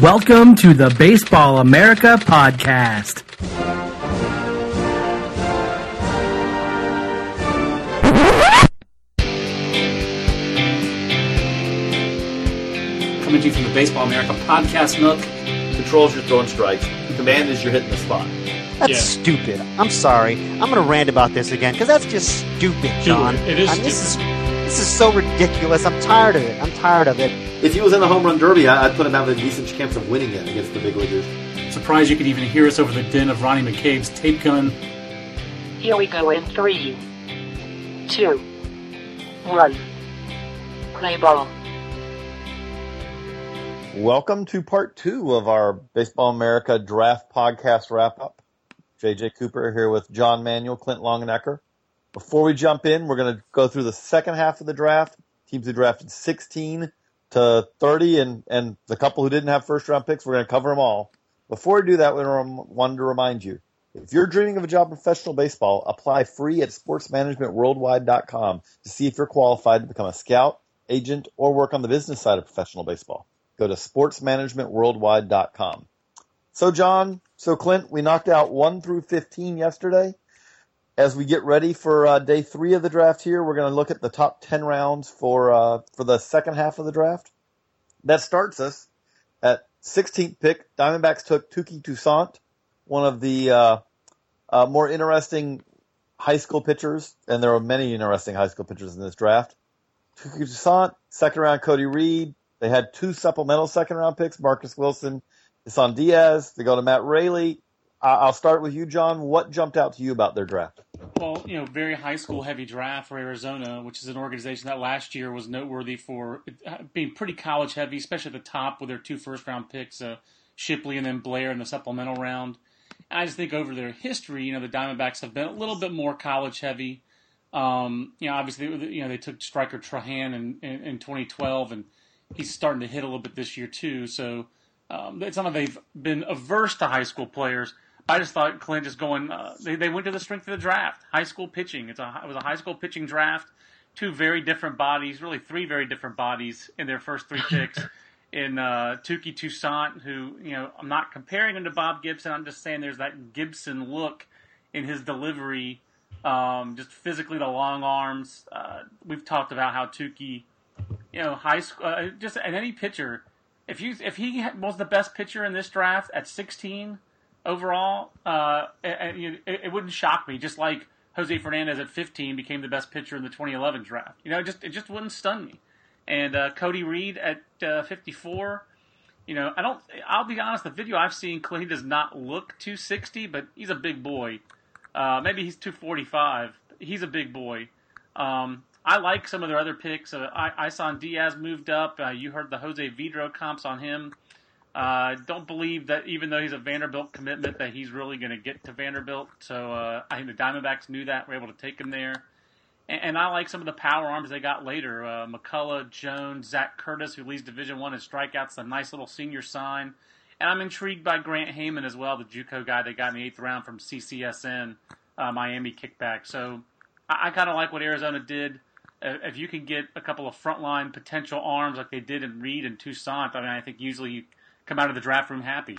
Welcome to the Baseball America podcast. Coming to you from the Baseball America podcast nook. Controls you're throwing strikes. Command is you're hitting the spot. That's Yeah. stupid. I'm sorry. I'm going to rant about this again because that's just stupid, John. it is I mean, this is this is so ridiculous. I'm tired of it. I'm tired of it. If he was in the home run derby, I- I'd put him having a decent chance of winning it against the big leaguers. Surprised you could even hear us over the din of Ronnie McCabe's tape gun. Here we go in three, two, one. Play ball. Welcome to part two of our Baseball America Draft Podcast wrap up. JJ Cooper here with John Manuel, Clint Longenecker. Before we jump in, we're going to go through the second half of the draft. Teams who drafted 16 to 30 and, and the couple who didn't have first round picks, we're going to cover them all. Before we do that, we wanted to remind you, if you're dreaming of a job in professional baseball, apply free at sportsmanagementworldwide.com to see if you're qualified to become a scout, agent, or work on the business side of professional baseball. Go to sportsmanagementworldwide.com. So John, so Clint, we knocked out 1 through 15 yesterday. As we get ready for uh, day three of the draft here, we're going to look at the top 10 rounds for, uh, for the second half of the draft. That starts us at 16th pick. Diamondbacks took Touki Toussaint, one of the uh, uh, more interesting high school pitchers, and there are many interesting high school pitchers in this draft. Touki Toussaint, second round Cody Reed. They had two supplemental second round picks, Marcus Wilson, Isan Diaz. They go to Matt Railey. I'll start with you, John. What jumped out to you about their draft? Well, you know, very high school heavy draft for Arizona, which is an organization that last year was noteworthy for being pretty college heavy, especially at the top with their two first round picks, uh, Shipley and then Blair in the supplemental round. I just think over their history, you know, the Diamondbacks have been a little bit more college heavy. Um, you know, obviously, you know, they took Stryker Trahan in, in, in 2012, and he's starting to hit a little bit this year too. So um, it's not that they've been averse to high school players. I just thought Clint is going. Uh, they they went to the strength of the draft, high school pitching. It's a it was a high school pitching draft. Two very different bodies, really three very different bodies in their first three picks. in uh, Touki Toussaint, who you know I'm not comparing him to Bob Gibson. I'm just saying there's that Gibson look in his delivery, um, just physically the long arms. Uh, we've talked about how Tuki, you know, high school, uh, just and any pitcher. If you if he was the best pitcher in this draft at 16 overall, uh, you it, it wouldn't shock me. Just like Jose Fernandez at 15 became the best pitcher in the 2011 draft. You know, it just it just wouldn't stun me. And uh, Cody Reed at uh, 54. You know, I don't. I'll be honest. The video I've seen, Clay does not look 260, but he's a big boy. Uh, maybe he's 245. He's a big boy. Um, I like some of their other picks. Uh, I, Isan Diaz moved up. Uh, you heard the Jose Vidro comps on him. Uh, don't believe that even though he's a Vanderbilt commitment, that he's really going to get to Vanderbilt. So uh, I think the Diamondbacks knew that, were able to take him there. And, and I like some of the power arms they got later. Uh, McCullough, Jones, Zach Curtis, who leads Division One in strikeouts, a nice little senior sign. And I'm intrigued by Grant Heyman as well, the JUCO guy they got in the eighth round from CCSN, uh, Miami kickback. So I, I kind of like what Arizona did. Uh, if you can get a couple of frontline potential arms like they did in Reed and Toussaint, I mean, I think usually you come out of the draft room happy.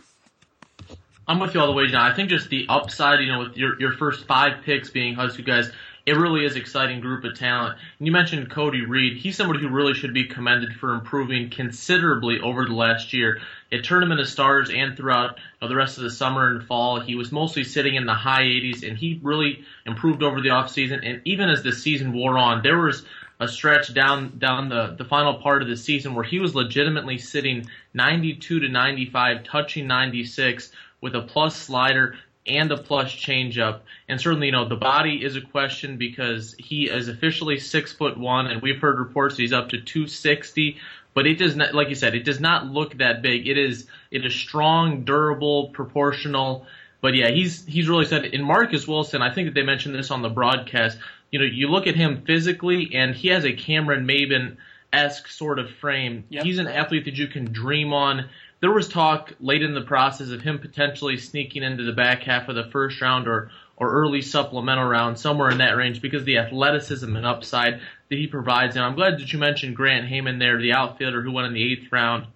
I'm with you all the way, John. I think just the upside, you know, with your your first five picks being school guys, it really is exciting group of talent. And you mentioned Cody Reed. He's somebody who really should be commended for improving considerably over the last year. At Tournament of Stars and throughout you know, the rest of the summer and fall, he was mostly sitting in the high 80s, and he really improved over the offseason. And even as the season wore on, there was a stretch down down the, the final part of the season where he was legitimately sitting 92 to 95, touching 96 with a plus slider and a plus changeup. And certainly, you know, the body is a question because he is officially six foot one, and we've heard reports he's up to 260. But it does not, like you said, it does not look that big. It is it is strong, durable, proportional. But yeah, he's he's really said in Marcus Wilson. I think that they mentioned this on the broadcast. You know, you look at him physically, and he has a Cameron Maybin esque sort of frame. Yep. He's an athlete that you can dream on. There was talk late in the process of him potentially sneaking into the back half of the first round or or early supplemental round, somewhere in that range, because the athleticism and upside that he provides. And I'm glad that you mentioned Grant Heyman there, the outfielder who went in the eighth round.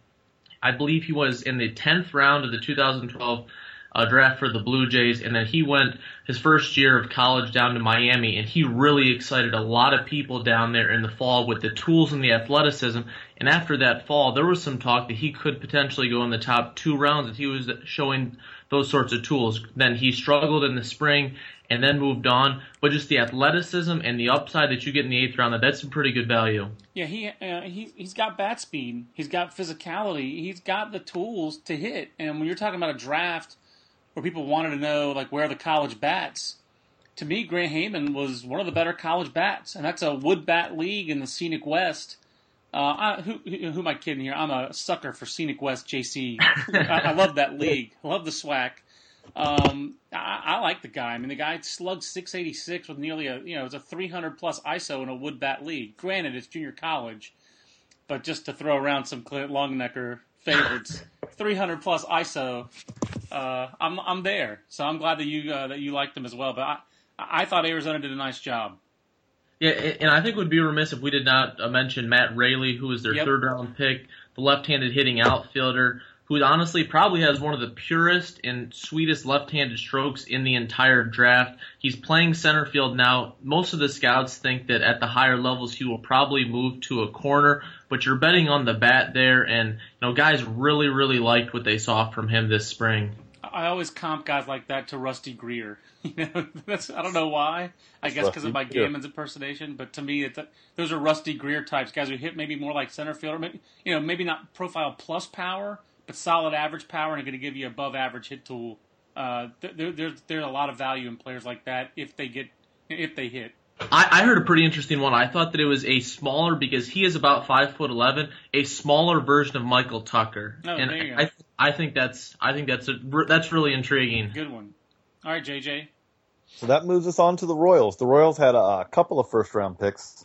I believe he was in the 10th round of the 2012 uh, draft for the Blue Jays, and then he went his first year of college down to Miami, and he really excited a lot of people down there in the fall with the tools and the athleticism. And after that fall, there was some talk that he could potentially go in the top two rounds if he was showing those sorts of tools. Then he struggled in the spring and then moved on. But just the athleticism and the upside that you get in the eighth round, that's some pretty good value. Yeah, he uh, he he's got bat speed, he's got physicality, he's got the tools to hit. And when you're talking about a draft where people wanted to know like where are the college bats, to me, Grant Heyman was one of the better college bats, and that's a wood bat league in the Scenic West. Uh, I, who, who am I kidding here? I'm a sucker for Scenic West JC. I, I love that league. I love the SWAC. Um, I, I, like the guy. I mean, the guy slugged 686 with nearly a you know it's a 300 plus ISO in a wood bat league. Granted, it's junior college, but just to throw around some Clint Longenecker favorites, 300 plus ISO. Uh, I'm I'm there, so I'm glad that you uh, that you liked them as well. But I I thought Arizona did a nice job. Yeah, and I think it would be remiss if we did not uh, mention Matt Railey, who was their yep. third round pick, the left-handed hitting outfielder, who honestly probably has one of the purest and sweetest left-handed strokes in the entire draft. He's playing center field now. Most of the scouts think that at the higher levels he will probably move to a corner, but you're betting on the bat there, and you know guys really really liked what they saw from him this spring. I always comp guys like that to Rusty Greer. You know, that's I don't know why. I guess because of my Gammons impersonation, but to me, it's a, those are Rusty Greer types, guys who hit maybe more like center fielder. Maybe, you know, maybe not profile plus power, but solid average power, and are going to give you above average hit tool. Uh, there, there's there's a lot of value in players like that if they get if they hit. I, I heard a pretty interesting one. I thought that it was a smaller because he is about five foot eleven, a smaller version of Michael Tucker. Oh, and there you I. I think that's I think that's a, that's really intriguing. Good one. All right, JJ. So that moves us on to the Royals. The Royals had a, a couple of first round picks.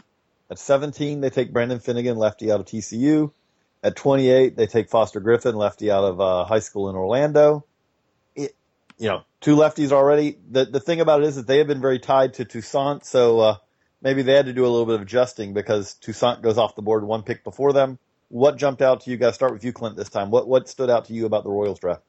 At 17, they take Brandon Finnegan, lefty out of TCU. At 28, they take Foster Griffin, lefty out of uh, high school in Orlando. It, you know, two lefties already. The the thing about it is that they have been very tied to Toussaint, so uh, maybe they had to do a little bit of adjusting because Toussaint goes off the board one pick before them. What jumped out to you guys? Start with you, Clint, this time. What what stood out to you about the Royals draft?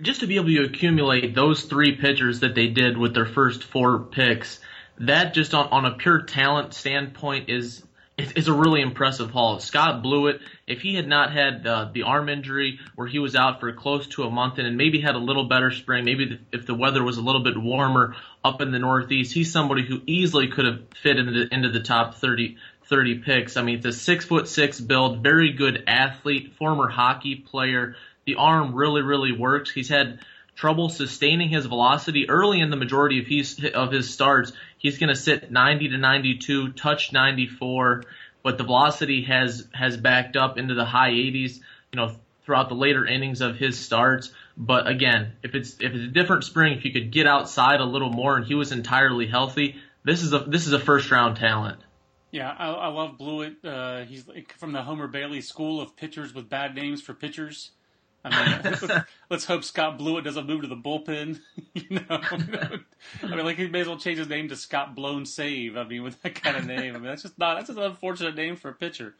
Just to be able to accumulate those three pitchers that they did with their first four picks, that just on, on a pure talent standpoint is is a really impressive haul. Scott Blewett, if he had not had uh, the arm injury where he was out for close to a month and, maybe had a little better spring, maybe if the weather was a little bit warmer up in the Northeast, he's somebody who easily could have fit into the, into the top 30, 30 picks. I mean, it's a six foot six build, very good athlete, former hockey player. The arm really, really works. He's had trouble sustaining his velocity early in the majority of his of his starts. He's going to sit 90 to 92, touch 94, but the velocity has has backed up into the high 80s. You know, throughout the later innings of his starts. But again, if it's if it's a different spring, if you could get outside a little more and he was entirely healthy, this is a this is a first round talent. Yeah, I, I love Blewett. Uh, he's from the Homer Bailey school of pitchers with bad names for pitchers. I mean, let's hope Scott Blewett doesn't move to the bullpen. you know, I mean, like he may as well change his name to Scott Blown Save. I mean, with that kind of name, I mean, that's just not that's just an unfortunate name for a pitcher.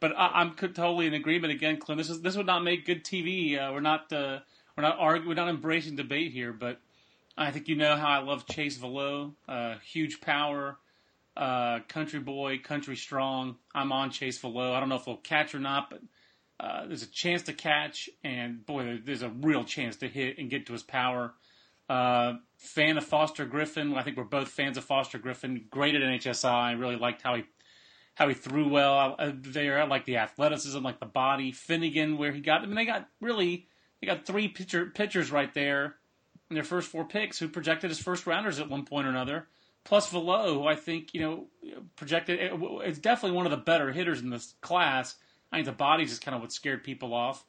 But I, am totally in agreement again, Clint. This is this would not make good TV. Uh, we're not uh, we're not arguing, we're not embracing debate here. But I think you know how I love Chase Velo. Uh, huge power, uh, country boy, country strong. I'm on Chase Velo. I don't know if he'll catch or not, but uh, there's a chance to catch, and boy, there's a real chance to hit and get to his power. Uh, fan of Foster Griffin. I think we're both fans of Foster Griffin. Great at NHSI. I really liked how he how he threw well there. I like the athleticism, like the body. Finnegan, where he got. I mean, they got really they got three pitcher, pitchers right there in their first four picks who projected as first rounders at one point or another. Plus Velo, who I think you know projected. It's definitely one of the better hitters in this class. I think the body's just kind of what scared people off.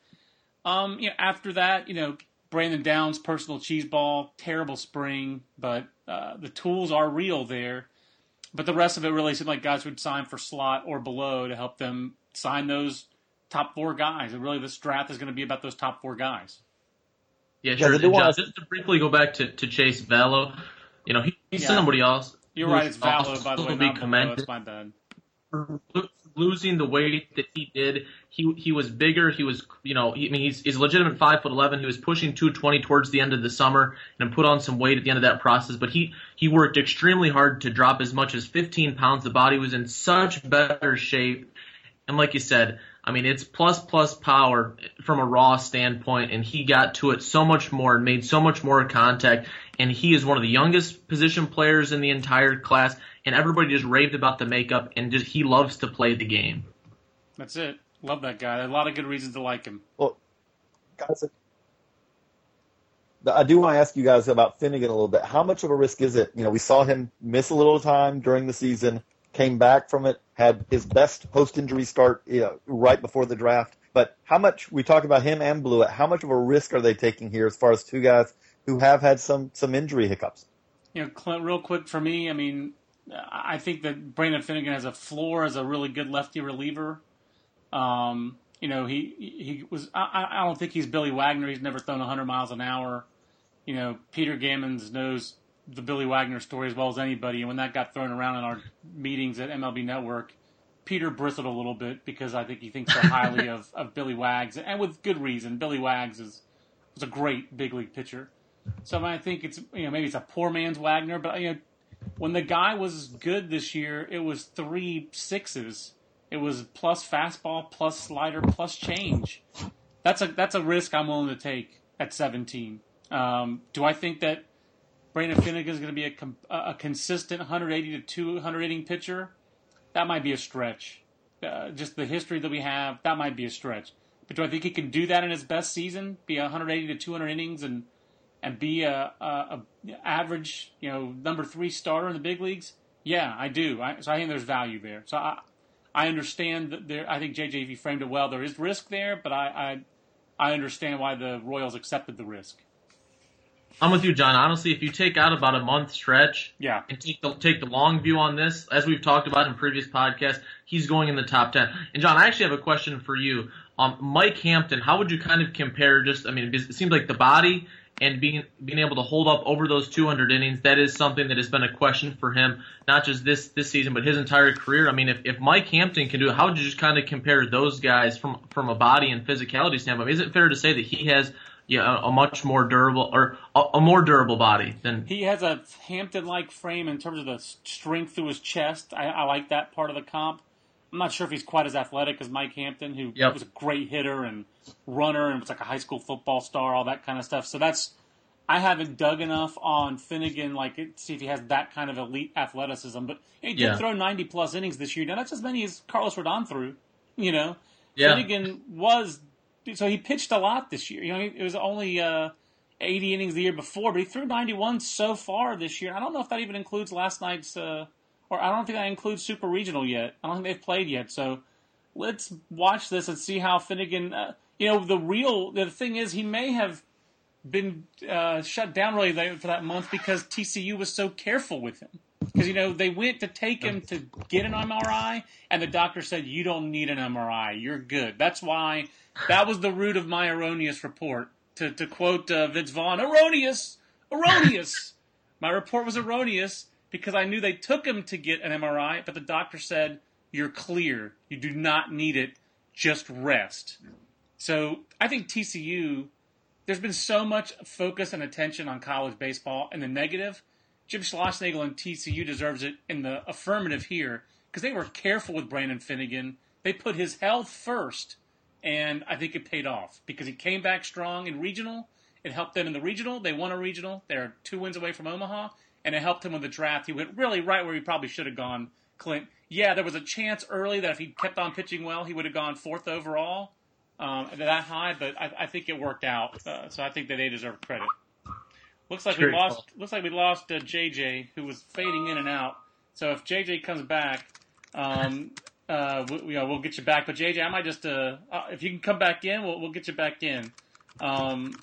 Um, you know, after that, you know, Brandon Downes, personal cheese ball, terrible spring, but uh, the tools are real there. But the rest of it really seemed like guys would sign for slot or below to help them sign those top four guys. And really, this draft is going to be about those top four guys. Yeah, sure. Yeah, John, just to briefly go back to, to Chase Velo, you know, he, he's yeah. somebody else. You're right, it's Valo, by the way, not Velo. It's my bad losing the weight that he did, he he was bigger. He was, you know, he, I mean, he's he's a legitimate five foot eleven. He was pushing 220 towards the end of the summer and put on some weight at the end of that process. But he he worked extremely hard to drop as much as 15 pounds. The body was in such better shape, and like you said, I mean, it's plus plus power from a raw standpoint, and he got to it so much more and made so much more contact. And he is one of the youngest position players in the entire class and everybody just raved about the makeup, and just he loves to play the game. That's it. Love that guy. A lot of good reasons to like him. Well, guys, I do want to ask you guys about Finnegan a little bit. How much of a risk is it? You know, we saw him miss a little time during the season, came back from it, had his best post-injury start you know, right before the draft. But how much we talk about him and Blewett? How much of a risk are they taking here as far as two guys who have had some some injury hiccups? You know, Clint, real quick for me. I mean, I think that Brandon Finnegan has a floor as a really good lefty reliever. Um, you know, he he was. I, I don't think he's Billy Wagner. He's never thrown 100 miles an hour. You know, Peter Gammons knows the Billy Wagner story as well as anybody. And when that got thrown around in our meetings at MLB Network, Peter bristled a little bit because I think he thinks so highly of, of Billy Wags, and with good reason. Billy Wags is was a great big league pitcher. So I, mean, I think it's you know maybe it's a poor man's Wagner, but you know when the guy was good this year, it was three sixes. It was plus fastball, plus slider, plus change. That's a that's a risk I'm willing to take at 17. Um, do I think that Brandon Finnegan is going to be a, a consistent 180 to 200 inning pitcher? That might be a stretch. Uh, just the history that we have, that might be a stretch. But do I think he can do that in his best season? Be 180 to 200 innings and and be a, a, a, average, you know, number three starter in the big leagues? Yeah, I do. I, so I think there's value there. So I, I understand that there. I think JJV framed it well. There is risk there, but I, I, I understand why the Royals accepted the risk. I'm with you, John. Honestly, if you take out about a month stretch, yeah, and take the take the long view on this, as we've talked about in previous podcasts, he's going in the top ten. And John, I actually have a question for you. Um, Mike Hampton, how would you kind of compare? Just, I mean, it seems like the body and being being able to hold up over those 200 innings, that is something that has been a question for him, not just this this season, but his entire career. I mean, if, if Mike Hampton can do it, how would you just kind of compare those guys from from a body and physicality standpoint? Is it fair to say that he has yeah, a, much more durable or a, a, more durable body than he has a Hampton-like frame in terms of the strength through his chest. I, I like that part of the comp. I'm not sure if he's quite as athletic as Mike Hampton, who yep. was a great hitter and runner and was like a high school football star, all that kind of stuff. So that's I haven't dug enough on Finnegan, like see if he has that kind of elite athleticism. But he did yeah. throw 90 plus innings this year. Now that's as many as Carlos Rodon threw. You know, yeah. Finnegan was so he pitched a lot this year. You know, it was only uh, 80 innings the year before, but he threw 91 so far this year. I don't know if that even includes last night's. Uh, or I don't think that includes Super Regional yet. I don't think they've played yet. So let's watch this and see how Finnegan. Uh, you know, the real the thing is he may have been uh, shut down really for that month because TCU was so careful with him. Because you know they went to take him to get an MRI, and the doctor said you don't need an MRI, you're good. That's why that was the root of my erroneous report. To to quote uh, Vince Vaughn, erroneous, erroneous. my report was erroneous because I knew they took him to get an MRI, but the doctor said, You're clear. You do not need it. Just rest. So I think TCU, there's been so much focus and attention on college baseball and the negative. Jim Schlossnagle and TCU deserves it in the affirmative here because they were careful with Brandon Finnegan. They put his health first, and I think it paid off because he came back strong in regional. It helped them in the regional. They won a regional. They're two wins away from Omaha and it helped him with the draft. He went really right where he probably should have gone, Clint. Yeah, there was a chance early that if he kept on pitching well, he would have gone fourth overall, um, that high. But I, I, think it worked out, uh, so I think that they deserve credit. Looks like we lost. Looks like we lost uh, JJ, who was fading in and out. So if JJ comes back, um, uh, we, you know, we'll get you back. But JJ, I might just uh, uh, if you can come back in, we'll, we'll get you back in. Um,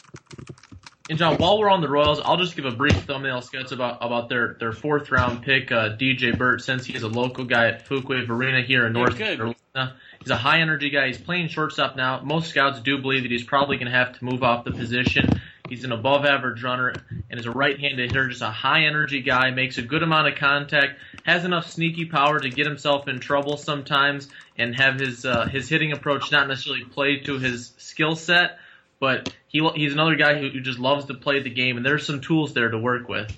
and John, while we're on the Royals, I'll just give a brief thumbnail sketch about about their their fourth round pick, uh, DJ Burt, since he's a local guy at Fuquay-Varina here in North Carolina. He's a high energy guy. He's playing shortstop now. Most scouts do believe that he's probably going to have to move off the position. He's an above average runner and is a right handed hitter, just a high energy guy, makes a good amount of contact, has enough sneaky power to get himself in trouble sometimes and have his uh, his hitting approach not necessarily play to his skill set, but he he's another guy who, who just loves to play the game and there's some tools there to work with.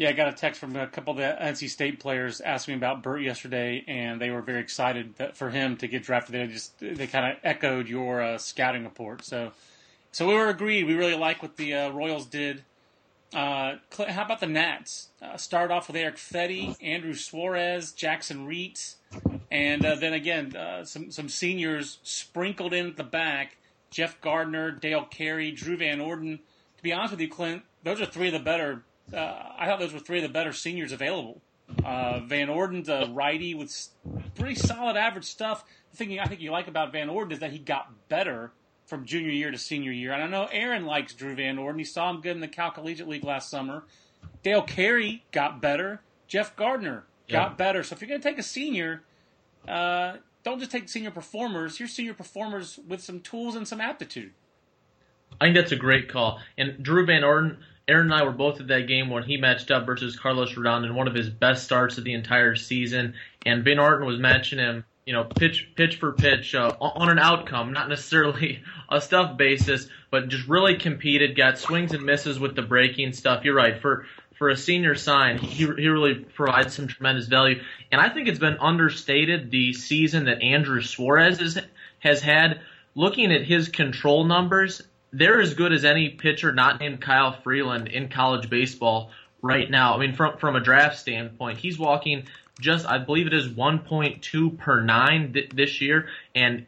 Yeah, I got a text from a couple of the NC State players asking me about Burt yesterday, and they were very excited that, for him to get drafted. They just they kind of echoed your uh, scouting report. So, so we were agreed. We really like what the uh, Royals did. Uh, how about the Nats? Uh, start off with Eric Fedde, Andrew Suarez, Jackson Reetz, and uh, then again uh, some some seniors sprinkled in at the back: Jeff Gardner, Dale Carey, Drew Van Orden. To be honest with you, Clint, those are three of the better uh, I thought those were three of the better seniors available. Uh, Van Orden's a righty with pretty solid average stuff. The thing I think you like about Van Orden is that he got better from junior year to senior year. And I know Aaron likes Drew Van Orden. He saw him good in the Cal Collegiate League last summer. Dale Carey got better. Jeff Gardner got yeah. better. So if you're going to take a senior, uh, don't just take senior performers. Here's senior performers with some tools and some aptitude. I think that's a great call. And Drew Van Orden, Aaron and I were both at that game when he matched up versus Carlos Rodon in one of his best starts of the entire season. And Van Orden was matching him, you know, pitch pitch for pitch uh, on an outcome, not necessarily a stuff basis, but just really competed, got swings and misses with the breaking stuff. You're right for. For a senior sign, he, he really provides some tremendous value. And I think it's been understated the season that Andrew Suarez is, has had. Looking at his control numbers, they're as good as any pitcher not named Kyle Freeland in college baseball right now. I mean, from from a draft standpoint, he's walking just I believe it is 1.2 per nine th- this year, and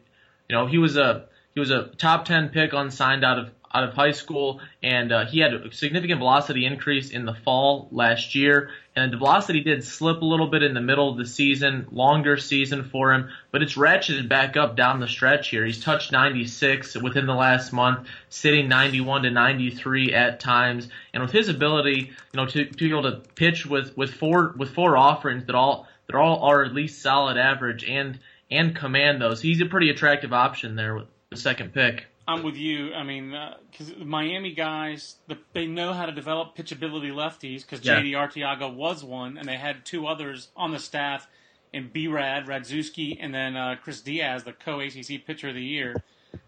you know he was a he was a top 10 pick unsigned out of out of high school, and uh, he had a significant velocity increase in the fall last year. And the velocity did slip a little bit in the middle of the season, longer season for him, but it's ratcheted back up down the stretch here. He's touched 96 within the last month, sitting 91 to 93 at times, and with his ability, you know, to, to be able to pitch with with four with four offerings that all that all are at least solid average and and command those, he's a pretty attractive option there with the second pick. I'm with you. I mean, because uh, Miami guys, the, they know how to develop pitchability lefties. Because yeah. JD Arteaga was one, and they had two others on the staff in B-Rad, Radziewski, and then uh, Chris Diaz, the co-ACC Pitcher of the Year.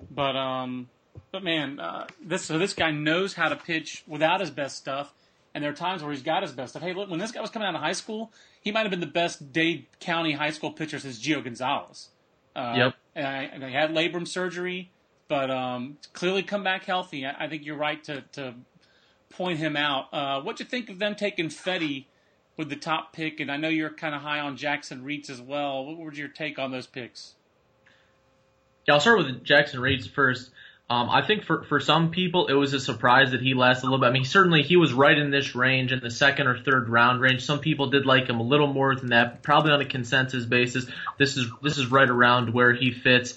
But um, but man, uh, this so this guy knows how to pitch without his best stuff, and there are times where he's got his best stuff. Hey, look, when this guy was coming out of high school, he might have been the best Dade County high school pitcher since Gio Gonzalez. Uh, yep. And, I, and he had labrum surgery but um, clearly come back healthy. I, I, think you're right to, to point him out. Uh, what do you think of them taking Fedde with the top pick? And I know you're kind of high on Jackson Reetz as well. What was your take on those picks? Yeah, I'll start with Jackson Reetz first. Um, I think for, for some people it was a surprise that he lasted a little bit. I mean, certainly he was right in this range in the second or third round range. Some people did like him a little more than that, probably on a consensus basis. This is this is right around where he fits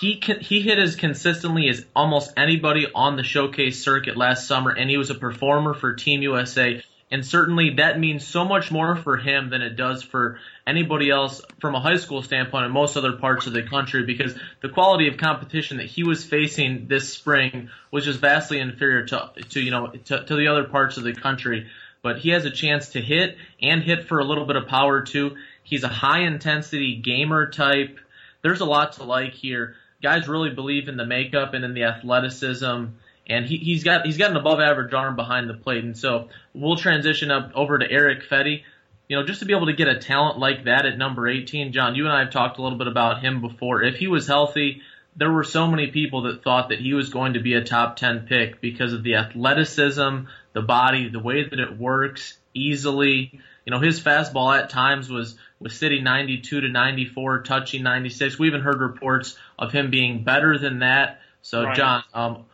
he he hit as consistently as almost anybody on the showcase circuit last summer, and he was a performer for Team USA. And certainly that means so much more for him than it does for anybody else from a high school standpoint in most other parts of the country because the quality of competition that he was facing this spring was just vastly inferior to, to you know, to, to the other parts of the country. But he has a chance to hit and hit for a little bit of power too. He's a high intensity gamer type. There's a lot to like here guys really believe in the makeup and in the athleticism. And he, he's got he's got an above average arm behind the plate, and so we'll transition up over to Eric Fedde. You know, just to be able to get a talent like that at number 18, John, you and I have talked a little bit about him before. If he was healthy, there were so many people that thought that he was going to be a top 10 pick because of the athleticism, the body, the way that it works easily. You know, his fastball at times was was City 92 to 94, touching 96. We even heard reports of him being better than that. So, right. John, um,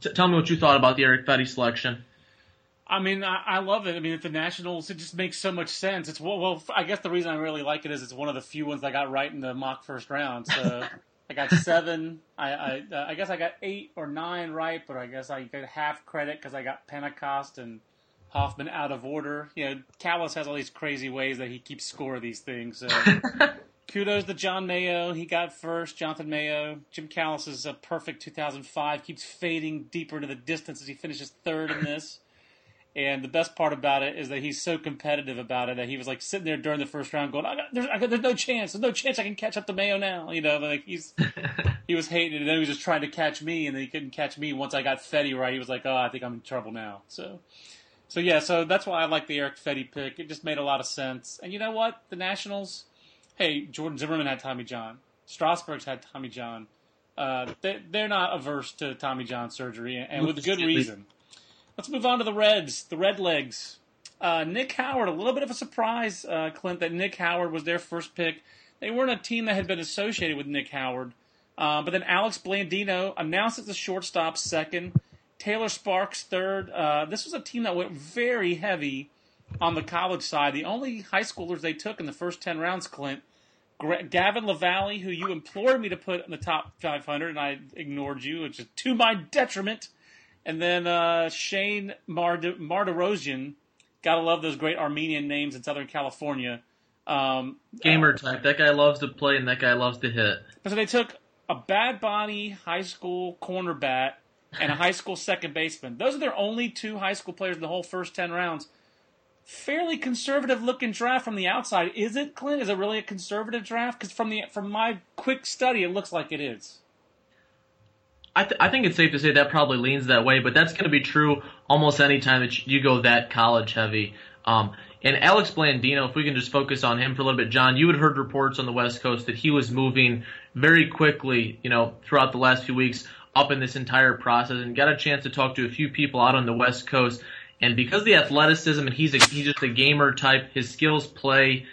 t- tell me what you thought about the Eric Fedde selection. I mean, I, I, love it. I mean, at the Nationals, it just makes so much sense. It's well, well, I guess the reason I really like it is it's one of the few ones I got right in the mock first round. So I got seven. I I, uh, I guess I got eight or nine right, but I guess I get half credit because I got Pentecost and Hoffman out of order. You know, Callis has all these crazy ways that he keeps score of these things. So kudos to John Mayo. He got first. Jonathan Mayo. Jim Callis is a perfect 2005. Keeps fading deeper into the distance as he finishes third in this. And the best part about it is that he's so competitive about it that he was like sitting there during the first round going, I got, there's, I got, there's no chance. There's no chance I can catch up to Mayo now. You know, like he's he was hating it, and then he was just trying to catch me, and then he couldn't catch me. Once I got Fedde right, he was like, oh, I think I'm in trouble now. So, so yeah, so that's why I like the Eric Fedde pick. It just made a lot of sense. And you know what? The Nationals, hey, Jordan Zimmermann had Tommy John. Strasburg's had Tommy John. Uh, they, they're not averse to Tommy John surgery, and with good reason. Let's move on to the Reds, the Red Legs. Uh, Nick Howard, a little bit of a surprise, uh, Clint, that Nick Howard was their first pick. They weren't a team that had been associated with Nick Howard. Uh, but then Alex Blandino announced as the shortstop second, Taylor Sparks third. Uh, this was a team that went very heavy on the college side. The only high schoolers they took in the first 10 rounds, Clint, Gavin LaValley, who you implored me to put in the top 500, and I ignored you, which is to my detriment. And then uh, Shane Mard- Mardirosian. Gotta love those great Armenian names in Southern California. Um, Gamer type. That guy loves to play and that guy loves to hit. So they took a bad body high school cornerback and a high school second baseman. Those are their only two high school players in the whole first 10 rounds. Fairly conservative looking draft from the outside. Is it, Clint? Is it really a conservative draft? Because from the from my quick study, it looks like it is. I, th- I think it's safe to say that probably leans that way, but that's going to be true almost any time that you go that college heavy. Um, and Alex Blandino, if we can just focus on him for a little bit, John, you had heard reports on the West Coast that he was moving very quickly, you know, throughout the last few weeks up in this entire process, and got a chance to talk to a few people out on the West Coast. And because the athleticism, and he's a, he's just a gamer type, his skills play,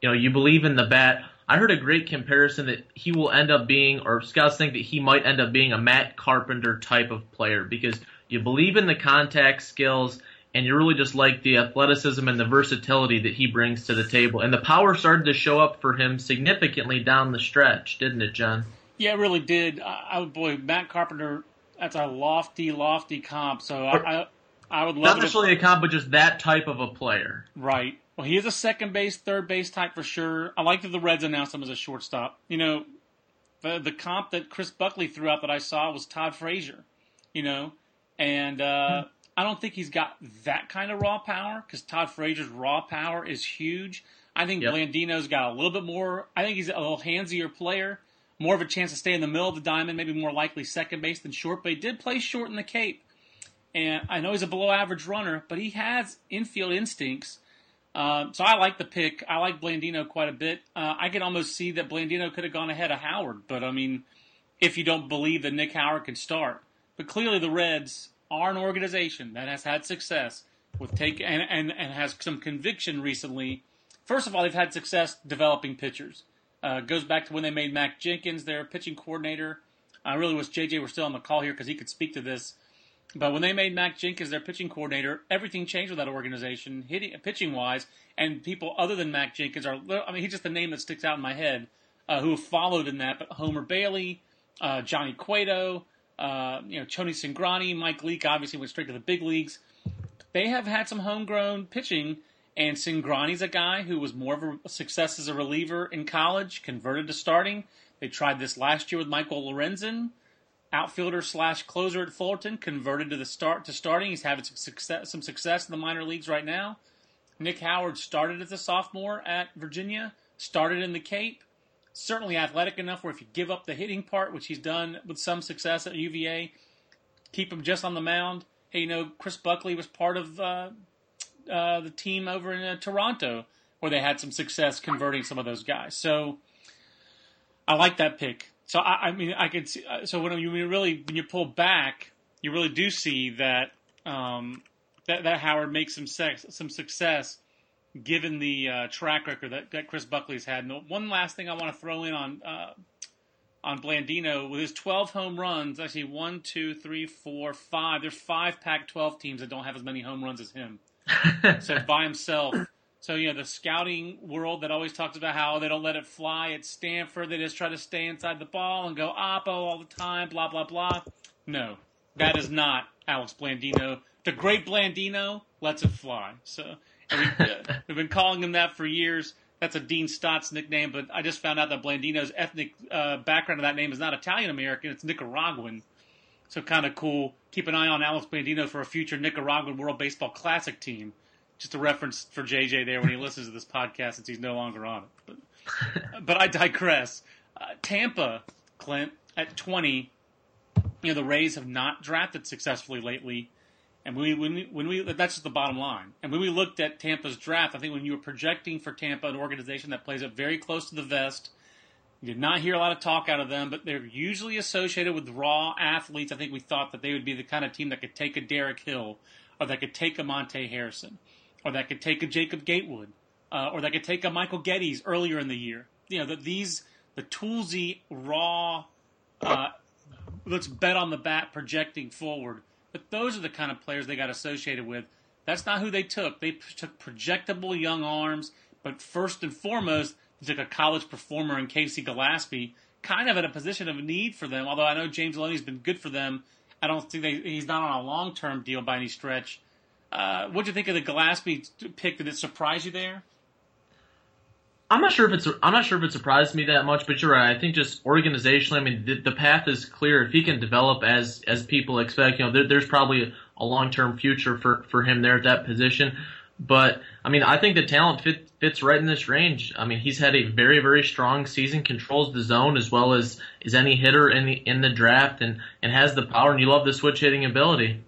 you know, you believe in the bat. I heard a great comparison that he will end up being, or scouts think that he might end up being a Matt Carpenter type of player because you believe in the contact skills and you really just like the athleticism and the versatility that he brings to the table. And the power started to show up for him significantly down the stretch, didn't it, John? Yeah, it really did. I, I boy, Matt Carpenter, that's a lofty, lofty comp. So I, I, I would love not necessarily a comp, but just that type of a player. Right. Well, he is a second base, third base type for sure. I like that the Reds announced him as a shortstop. You know, the the comp that Chris Buckley threw out that I saw was Todd Frazier. You know, and uh, hmm. I don't think he's got that kind of raw power because Todd Frazier's raw power is huge. I think yep. Blandino's got a little bit more. I think he's a little handsier player, more of a chance to stay in the middle of the diamond, maybe more likely second base than short. But he did play short in the Cape, and I know he's a below average runner, but he has infield instincts uh, so I like the pick. I like Blandino quite a bit. Uh, I can almost see that Blandino could have gone ahead of Howard, but I mean, if you don't believe that Nick Howard can start, but clearly the Reds are an organization that has had success with take and, and, and has some conviction recently. First of all, they've had success developing pitchers. Uh, goes back to when they made Mack Jenkins their pitching coordinator. I really wish JJ were still on the call here because he could speak to this. But when they made Mack Jenkins their pitching coordinator, everything changed with that organization, hitting pitching wise. And people other than Mack Jenkins are, I mean, he's just the name that sticks out in my head, uh, who followed in that. But Homer Bailey, uh, Johnny Cueto, uh, you know, Tony Cingrani, Mike Leake obviously went straight to the big leagues. They have had some homegrown pitching, and Cingrani's a guy who was more of a success as a reliever in college, converted to starting. They tried this last year with Michael Lorenzen outfielder slash closer at Fullerton, converted to the start to starting. He's having some success, some success in the minor leagues right now. Nick Howard started as a sophomore at Virginia, started in the Cape. Certainly athletic enough where if you give up the hitting part, which he's done with some success at UVA, keep him just on the mound. Hey, you know, Chris Buckley was part of uh, uh, the team over in uh, Toronto where they had some success converting some of those guys. So I like that pick. So I, I mean, I could see. Uh, so when you really when you pull back, you really do see that um, that, that Howard makes some sex, some success given the uh, track record that, that Chris Buckley's had. And one last thing I want to throw in on uh, on Blandino with his 12 home runs. Actually, one, two, three, four, five. There's five Pac-12 teams that don't have as many home runs as him. so by himself, so, you know, the scouting world that always talks about how they don't let it fly at Stanford, they just try to stay inside the ball and go oppo all the time, blah, blah, blah. No, that is not Alex Blandino. The great Blandino lets it fly. So, we, have uh, been calling him that for years. that's a Dean Stotts nickname, but I just found out that Blandino's ethnic uh, background of that name is not Italian American; it's Nicaraguan. So kind of cool. Keep an eye on Alex Blandino for a future Nicaraguan World Baseball Classic team. Just a reference for JJ there when he listens to this podcast since he's no longer on it. But, but I digress. Uh, Tampa, Clint, at 20, you know, the Rays have not drafted successfully lately. And when we, when we, when we, that's just the bottom line. And when we looked at Tampa's draft, I think when you were projecting for Tampa, an organization that plays it very close to the vest, you did not hear a lot of talk out of them, but they're usually associated with raw athletes. I think we thought that they would be the kind of team that could take a Derek Hill, or that could take a Monte Harrison, or that could take a Jacob Gatewood, uh, or that could take a Michael Gettys earlier in the year. You know, that these, the toolsy, raw, uh, let's bet on the bat projecting forward. But those are the kind of players they got associated with. That's not who they took. They took projectable young arms, but first and foremost, they like a college performer in Casey Gillespie, kind of at a position of need for them. Although I know James Loney's been good for them, I don't think they, he's not on a long term deal by any stretch. Uh, what do you think of the Gillespie pick? Did it surprise you there? I'm not sure if it's I'm not sure if it surprised me that much, but you're right. I think just organizationally, I mean, the, the path is clear. If he can develop as as people expect, you know, there, there's probably a long term future for for him there at that position. But I mean, I think the talent fit, fits right in this range. I mean, he's had a very very strong season, controls the zone as well as is any hitter in the in the draft, and and has the power. And you love the switch hitting ability.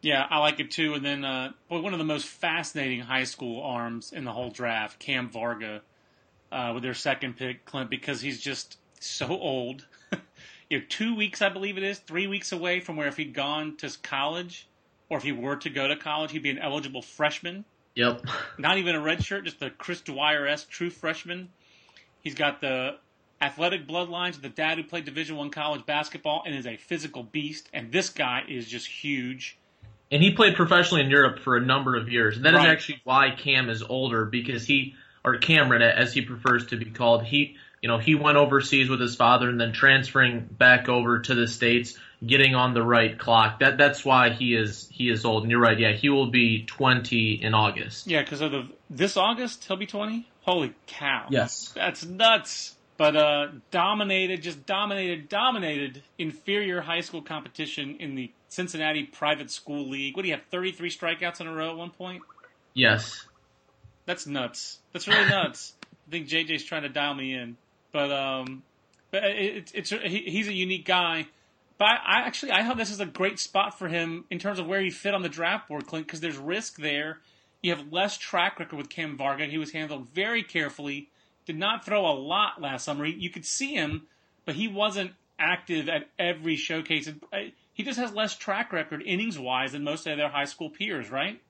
Yeah, I like it too. And then, uh, boy, one of the most fascinating high school arms in the whole draft, Cam Varga, uh, with their second pick, Clint, because he's just so old. you know, two weeks, I believe it is, three weeks away from where if he'd gone to college, or if he were to go to college, he'd be an eligible freshman. Yep. Not even a red shirt, just a Chris Dwyer esque true freshman. He's got the athletic bloodlines of the dad who played Division One college basketball and is a physical beast. And this guy is just huge. And he played professionally in Europe for a number of years. And that is Right. actually why Cam is older because he, or Cameron as he prefers to be called, he, you know, he went overseas with his father and then transferring back over to the States, getting on the right clock. That, that's why he is, he is old. And you're right. Yeah. He will be 20 in August. Yeah, because of the this August he'll be twenty. Holy cow! Yes. that's nuts. But uh, dominated, just dominated, dominated inferior high school competition in the Cincinnati Private School League. What do you have? Thirty three strikeouts in a row at one point. Yes. That's nuts. That's really nuts. I think JJ's trying to dial me in, but um, but it, it's it's he, he's a unique guy. But I, actually I thought this is a great spot for him in terms of where he fit on the draft board, Clint, because there's risk there. You have less track record with Cam Varga. He was handled very carefully. Did not throw a lot last summer. You could see him, but he wasn't active at every showcase. Uh, He just has less track record innings wise than most of their high school peers, right?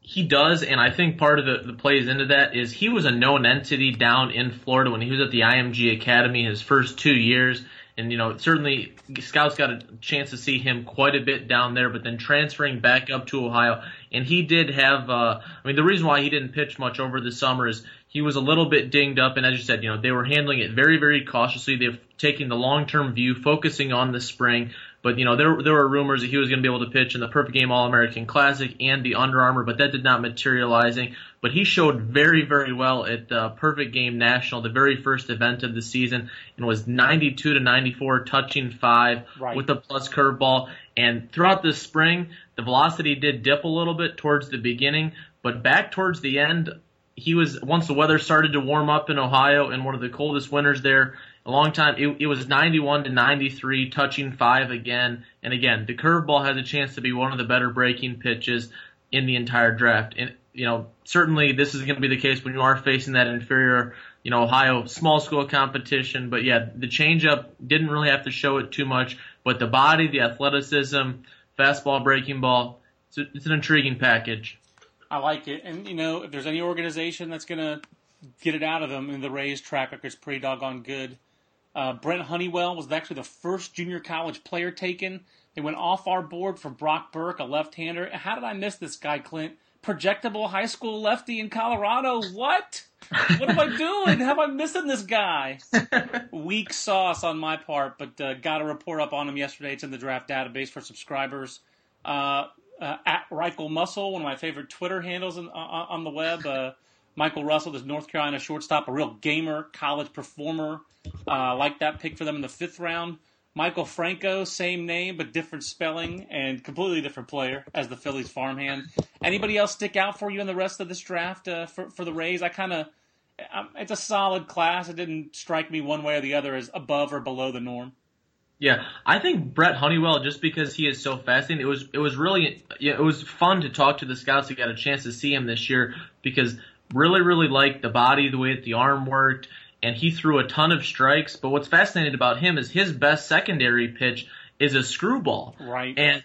He does, and I think part of the, the plays into that is he was a known entity down in Florida when he was at the IMG Academy his first two years. And, you know, certainly scouts got a chance to see him quite a bit down there, but then transferring back up to Ohio. And he did have, uh, I mean, the reason why he didn't pitch much over the summer is he was a little bit dinged up. And as you said, you know, they were handling it very, very cautiously. They're taking the long-term view, focusing on the spring. But, you know, there, there were rumors that he was going to be able to pitch in the Perfect Game All-American Classic and the Under Armour, but that did not materializing. But he showed very, very well at the Perfect Game National, the very first event of the season, and was 92 to 94, touching five Right. with the plus curveball. And throughout the spring, the velocity did dip a little bit towards the beginning, but back towards the end, he was once the weather started to warm up in Ohio and one of the coldest winters there a long time. It, it was 91 to 93, touching five again and again. The curveball has a chance to be one of the better breaking pitches in the entire draft. And you know, certainly this is going to be the case when you are facing that inferior, you know, Ohio small school competition. But yeah, the changeup didn't really have to show it too much, but the body, the athleticism, fastball, breaking ball, it's, a, it's an intriguing package. I like it. And, you know, if there's any organization that's going to get it out of them, and the Rays track record record's pretty doggone good. Uh, Brent Honeywell was actually the first junior college player taken. They went off our board for Brock Burke, a left-hander. How did I miss this guy, Clint? Projectable high school lefty in Colorado. What? What am I doing? How am I missing this guy? Weak sauce on my part, but uh, got a report up on him yesterday. It's in the draft database for subscribers. Uh, uh, at Reichel Muscle, one of my favorite Twitter handles on, on, on the web. Michael Russell, this North Carolina shortstop, a real gamer, college performer. Uh, like that pick for them in the fifth round. Michael Franco, same name but different spelling and completely different player as the Phillies farmhand. Anybody else stick out for you in the rest of this draft uh, for for the Rays? I kind of um, it's a solid class. It didn't strike me one way or the other as above or below the norm. Yeah, I think Brent Honeywell, just because he is so fascinating, it was it was really it was fun to talk to the scouts who got a chance to see him this year because really really liked the body, the way that the arm worked, and he threw a ton of strikes. But what's fascinating about him is his best secondary pitch is a screwball, Right. and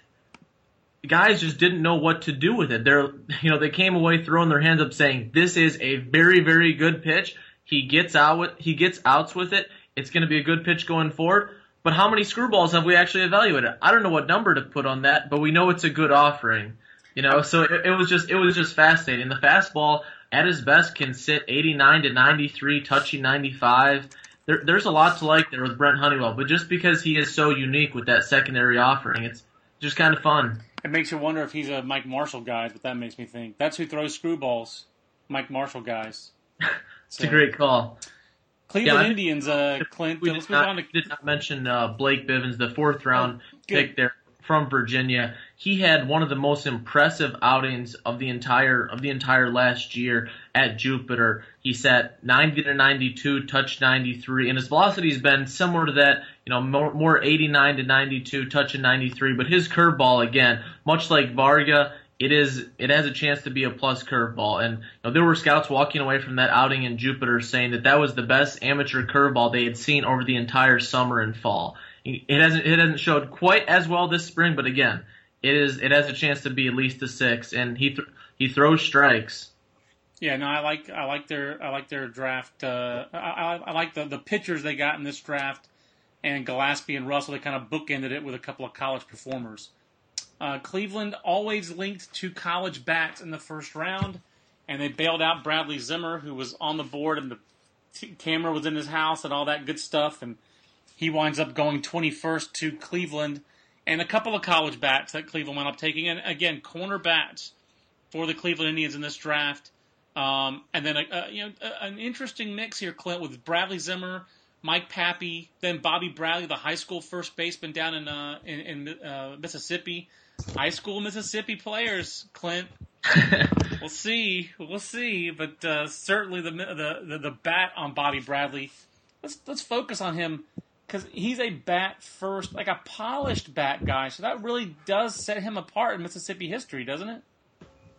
guys just didn't know what to do with it. They're, you know, they came away throwing their hands up saying, "This is a very, very good pitch." He gets out with, he gets outs with it. It's going to be a good pitch going forward. But how many screwballs have we actually evaluated? I don't know what number to put on that, but we know it's a good offering. You know, so it, it was just, it was just fascinating. The fastball at his best can sit 89 to 93, touching 95. There, there's a lot to like there with Brent Honeywell, but just because he is so unique with that secondary offering, it's just kind of fun. It makes you wonder if he's a Mike Marshall guy. But that makes me think that's who throws screwballs. Mike Marshall guys. It's a great call. Cleveland Yeah, Indians. Uh, Clint. We let's did not, on to did not mention uh, Blake Bivens, the fourth round Oh, pick there from Virginia. He had one of the most impressive outings of the entire of the entire last year at Jupiter. He sat 90 to 92, touched 93, and his velocity's been similar to that. You know, more, more 89 to 92, touching 93. But his curveball again, much like Varga. It is. It has a chance to be a plus curveball, and you know, there were scouts walking away from that outing in Jupiter saying that that was the best amateur curveball they had seen over the entire summer and fall. It hasn't. It hasn't showed quite as well this spring, but again, it is. It has a chance to be at least a six, and he th- he throws strikes. Yeah, no, I like I like their I like their draft. Uh, I, I, I like the the pitchers they got in this draft, and Gillespie and Russell. They kind of bookended it with a couple of college performers. Uh, Cleveland always linked to college bats in the first round, and they bailed out Bradley Zimmer, who was on the board, and the t- camera was in his house and all that good stuff, and he winds up going 21st to Cleveland, and a couple of college bats that Cleveland wound up taking, and again, corner bats for the Cleveland Indians in this draft. Um, and then, a, a, you know, a, an interesting mix here, Clint, with Bradley Zimmer, Mike Papi, then Bobby Bradley, the high school first baseman down in uh, in, in uh, Mississippi. High school Mississippi players, Clint. we'll see, we'll see, but uh, certainly the, the the the bat on Bobby Bradley. Let's let's focus on him because he's a bat first, like a polished bat guy. So that really does set him apart in Mississippi history, doesn't it?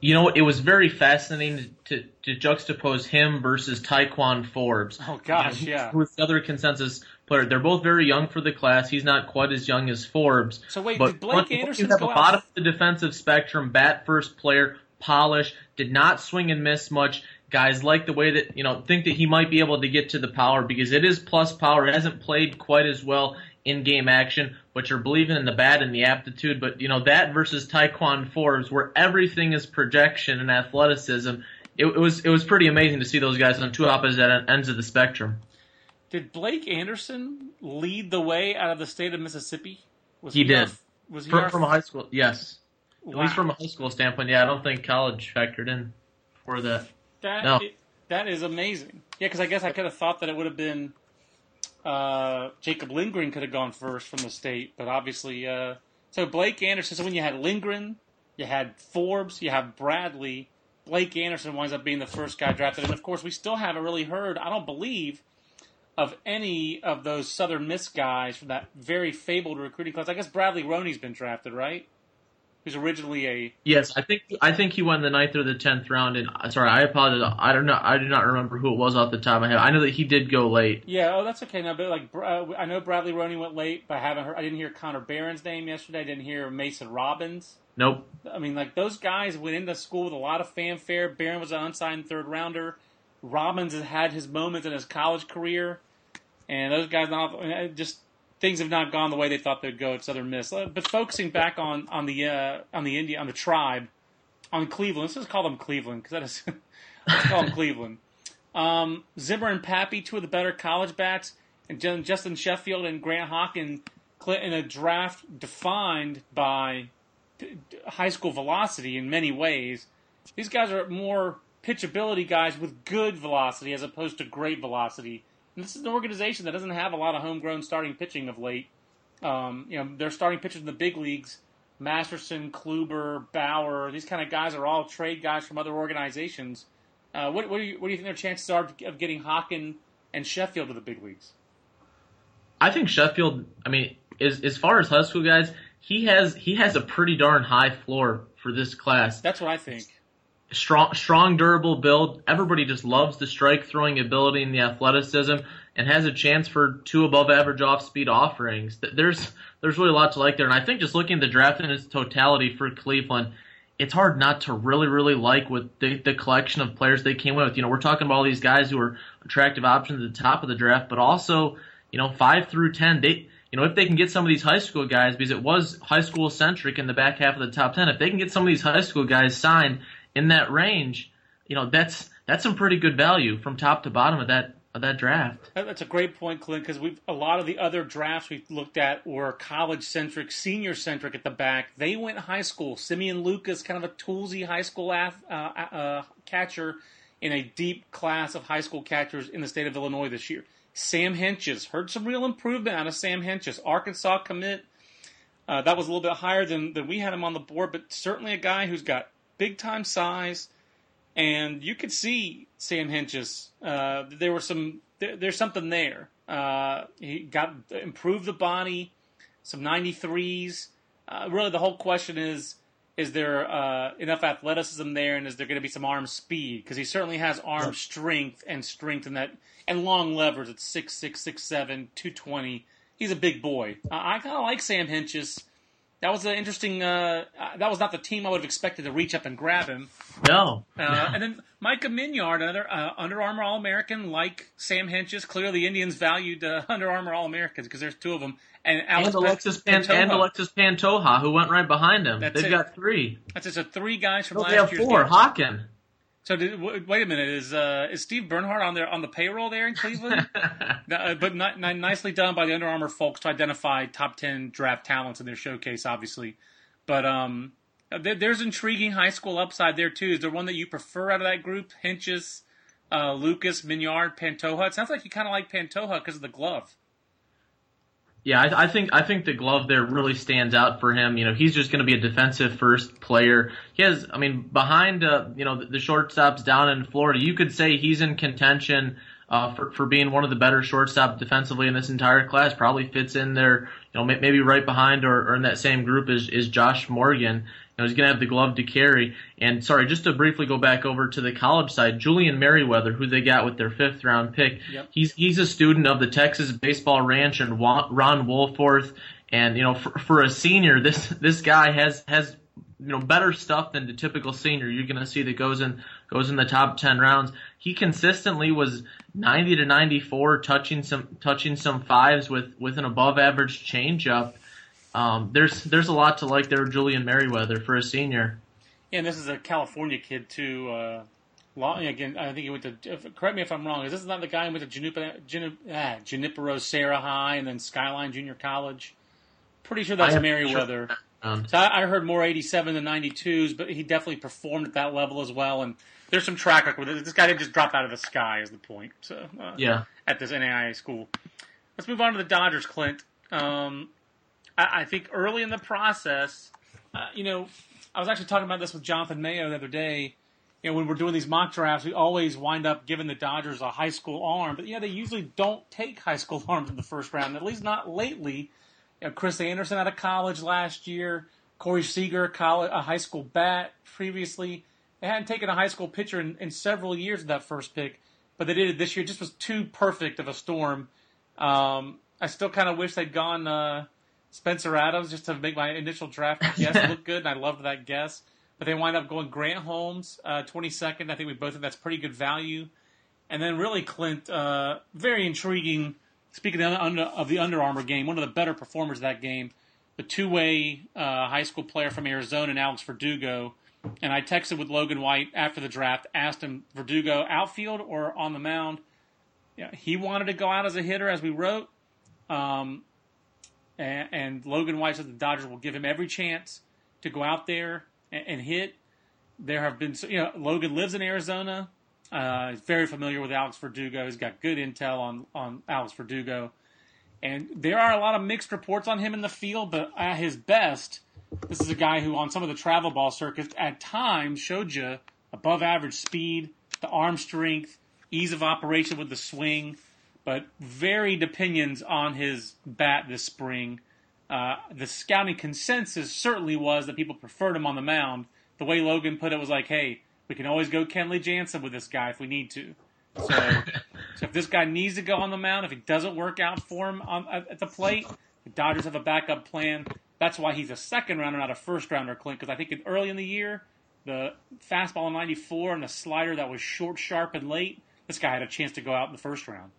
You know, it was very fascinating to, to juxtapose him versus Ti'Quan Forbes. Oh gosh, yeah. Who was the other consensus player? They're both very young for the class. He's not quite as young as Forbes. So wait, but did Blake once Anderson go out? bottom of the defensive spectrum, bat first player, polish, did not swing and miss much. Guys like the way that you know think that he might be able to get to the power because it is plus power. It hasn't played quite as well in game action, but you're believing in the bat and the aptitude. But you know that versus Ti'Quan Forbes, where everything is projection and athleticism. It, it was it was pretty amazing to see those guys on two opposite ends of the spectrum. Did Blake Anderson lead the way out of the state of Mississippi? Was He our- did. was he From, our- from a high school, yes. At least from a high school standpoint, yeah. I don't think college factored in for that. That No. that is amazing. Yeah, because I guess I could have thought that it would have been uh, Jacob Lindgren could have gone first from the state, but obviously, uh, so Blake Anderson. So when you had Lindgren, you had Forbes, you have Bradley. Blake Anderson winds up being the first guy drafted, and of course, we still haven't really heard. I don't believe of any of those Southern Miss guys from that very fabled recruiting class. I guess Bradley Roney's been drafted, right? Who's originally a Yes, I think I think he won the ninth or the tenth round. And sorry, I apologize. I don't know. I do not remember who it was off the top of my head. I know that he did go late. Yeah, oh, that's okay. Now, but like uh, I know Bradley Roney went late, but I haven't heard. I didn't hear Connor Barron's name yesterday. I didn't hear Mason Robbins. Nope. I mean, like those guys went into school with a lot of fanfare. Barron was an unsigned third rounder. Robbins has had his moments in his college career, and those guys not just things have not gone the way they thought they'd go at Southern Miss. Uh, But focusing back on on the uh, on the India on the tribe on Cleveland. Let's just call them Cleveland because that is let's call them Cleveland. Um, Zimmer and Papi, two of the better college bats, and Justus Sheffield and Grant Hockin cl- in a draft defined by high school velocity in many ways. These guys are more pitchability guys with good velocity as opposed to great velocity. And this is an organization that doesn't have a lot of homegrown starting pitching of late. Um, you know, their starting pitchers in the big leagues, Masterson, Kluber, Bauer, these kind of guys are all trade guys from other organizations. Uh, what, what, do you, what do you think their chances are of getting Hockin and Sheffield to the big leagues? I think Sheffield. I mean, as as far as high school guys, he has he has a pretty darn high floor for this class. That's what I think. Strong, strong, durable build. Everybody just loves the strike throwing ability and the athleticism, and has a chance for two above average off speed offerings. There's there's really a lot to like there, and I think just looking at the draft in its totality for Cleveland, it's hard not to really, really like with the, the collection of players they came with. You know, we're talking about all these guys who are attractive options at the top of the draft, but also, you know, five through ten, they, you know, if they can get some of these high school guys, because it was high school centric in the back half of the top ten, if they can get some of these high school guys signed in that range, you know, that's that's some pretty good value from top to bottom of that of that draft. That's a great point, Clint, because we've a lot of the other drafts we've looked at were college centric, senior centric at the back. They went high school. Simeon Lucas, kind of a toolsy high school uh, uh, catcher in a deep class of high school catchers in the state of Illinois this year. Sam Hentges heard some real improvement out of Sam Hentges, Arkansas commit. Uh, that was a little bit higher than, than we had him on the board, but certainly a guy who's got big time size, and you could see Sam Hentges. Uh, there was some. There, there's something there. Uh, he got improved the body, some 93s. Uh, really, the whole question is: Is there uh, enough athleticism there, and is there going to be some arm speed? Because he certainly has arm strength and strength in that, and long levers at six six six seven two twenty. He's a big boy. I kind of like Sam Hentges that was an interesting. Uh, uh, that was not the team I would have expected to reach up and grab him. No. Uh, and then Micah Miniard, another uh, Under Armour All American, like Sam Hentges. Clearly, the Indians valued uh, Under Armour All Americans because there's two of them. And, Alex and Alexis Pan- and Alexis Pantoja, who went right behind him. That's They've it. got three. That's it. So three guys from no, last they have four. Hockin. So did, w- wait a minute. Is uh, is Steve Bernhardt on there on the payroll there in Cleveland? uh, but not, not, nicely done by the Under Armour folks to identify top ten draft talents in their showcase, obviously. But um, there, there's intriguing high school upside there too. Is there one that you prefer out of that group? Hentges, uh, Lucas, Miniard, Pantoja. It sounds like you kind of like Pantoja because of the glove. Yeah, I, I, think I think the glove there really stands out for him. You know, he's just going to be a defensive first player. He has, I mean, behind uh, you know the, the shortstops down in Florida, you could say he's in contention uh, for for being one of the better shortstop defensively in this entire class. Probably fits in there, you know, maybe right behind or, or in that same group is is Josh Morgan. Know, he's going to have the glove to carry. And sorry, just to briefly go back over to the college side, Julian Merryweather, who they got with their fifth round pick, Yep. he's he's a student of the Texas Baseball Ranch and Ron Wolforth. And you know, for, for a senior, this this guy has has you know better stuff than the typical senior you're going to see that goes in goes in the top 10 rounds. He consistently was 90 to 94 touching some touching some fives with with an above average changeup. Um, there's there's a lot to like there Julian Merryweather for a senior. Yeah, and this is a California kid too. Uh, long, again, I think he went to. If, correct me if I'm wrong. Is this not the guy who went to Junipero, Junip, ah, Junipero Serra High and then Skyline Junior College? Pretty sure that's Merryweather. sure- um, So I, I heard more 87 than 92s, but he definitely performed at that level as well. And there's some track record. This guy didn't just drop out of the sky, is the point. So uh, yeah. at this NAIA school. Let's move on to the Dodgers, Clint. Um, I, I think early in the process, uh, you know, I was actually talking about this with Jonathan Mayo the other day. You know, when we're doing these mock drafts, we always wind up giving the Dodgers a high school arm, but yeah, they usually don't take high school arms in the first round, at least not lately. You know, Chris Anderson out of college last year, Corey Seager, college, a high school bat previously. They hadn't taken a high school pitcher in, in several years with that first pick, but they did it this year. It just was too perfect of a storm. Um, I still kind of wish they'd gone uh, Spencer Adams just to make my initial draft guess look good, and I loved that guess. But they wind up going Grant Holmes, uh, 22nd. I think we both think that's pretty good value. And then really Clint, uh, very intriguing. Speaking of the, under, of the Under Armour game, one of the better performers of that game, the two-way uh, high school player from Arizona, and Alex Verdugo. And I texted with Logan White after the draft, asked him Verdugo outfield or on the mound. Yeah, he wanted to go out as a hitter, as we wrote. Um, and, and Logan White said the Dodgers will give him every chance to go out there and, and hit. there have been, you know, Logan lives in Arizona. Uh, he's very familiar with Alex Verdugo. He's got good intel on, on Alex Verdugo. And there are a lot of mixed reports on him in the field, but at his best, this is a guy who, on some of the travel ball circuits, at times showed you above average speed, the arm strength, ease of operation with the swing, but varied opinions on his bat this spring. Uh, the scouting consensus certainly was that people preferred him on the mound. The way Logan put it was like, hey, we can always go Kenley Jansen with this guy if we need to. So, so if this guy needs to go on the mound, if it doesn't work out for him on, at the plate, the Dodgers have a backup plan. That's why he's a second rounder, not a first rounder, Clint. Because I think in, early in the year, the fastball in '94 and the slider that was short, sharp, and late, this guy had a chance to go out in the first round.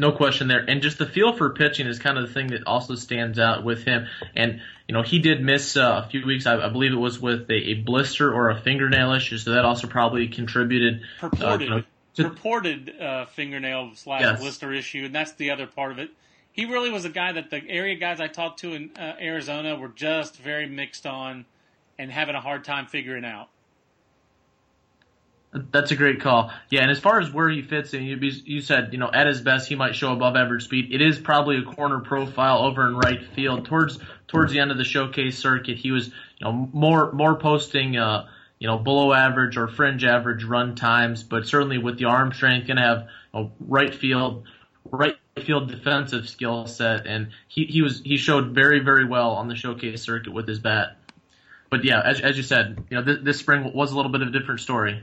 No question there. And just the feel for pitching is kind of the thing that also stands out with him. And, you know, he did miss uh, a few weeks, I, I believe it was with a, a, blister or a fingernail issue, so that also probably contributed. Purported, uh, you know, to, purported uh, fingernail slash yes. blister issue, and that's the other part of it. He really was a guy that the area guys I talked to in uh, Arizona were just very mixed on and having a hard time figuring out. That's a great call. Yeah, and as far as where he fits in, you said, you know, at his best, he might show above average speed. It is probably a corner profile over in right field. Towards towards the end of the showcase circuit, he was, you know, more more posting, uh, you know, below average or fringe average run times, but certainly with the arm strength, gonna have you know, right field, right field defensive skill set, and he he was he showed very very well on the showcase circuit with his bat. But yeah, as as you said, you know, this, this spring was a little bit of a different story.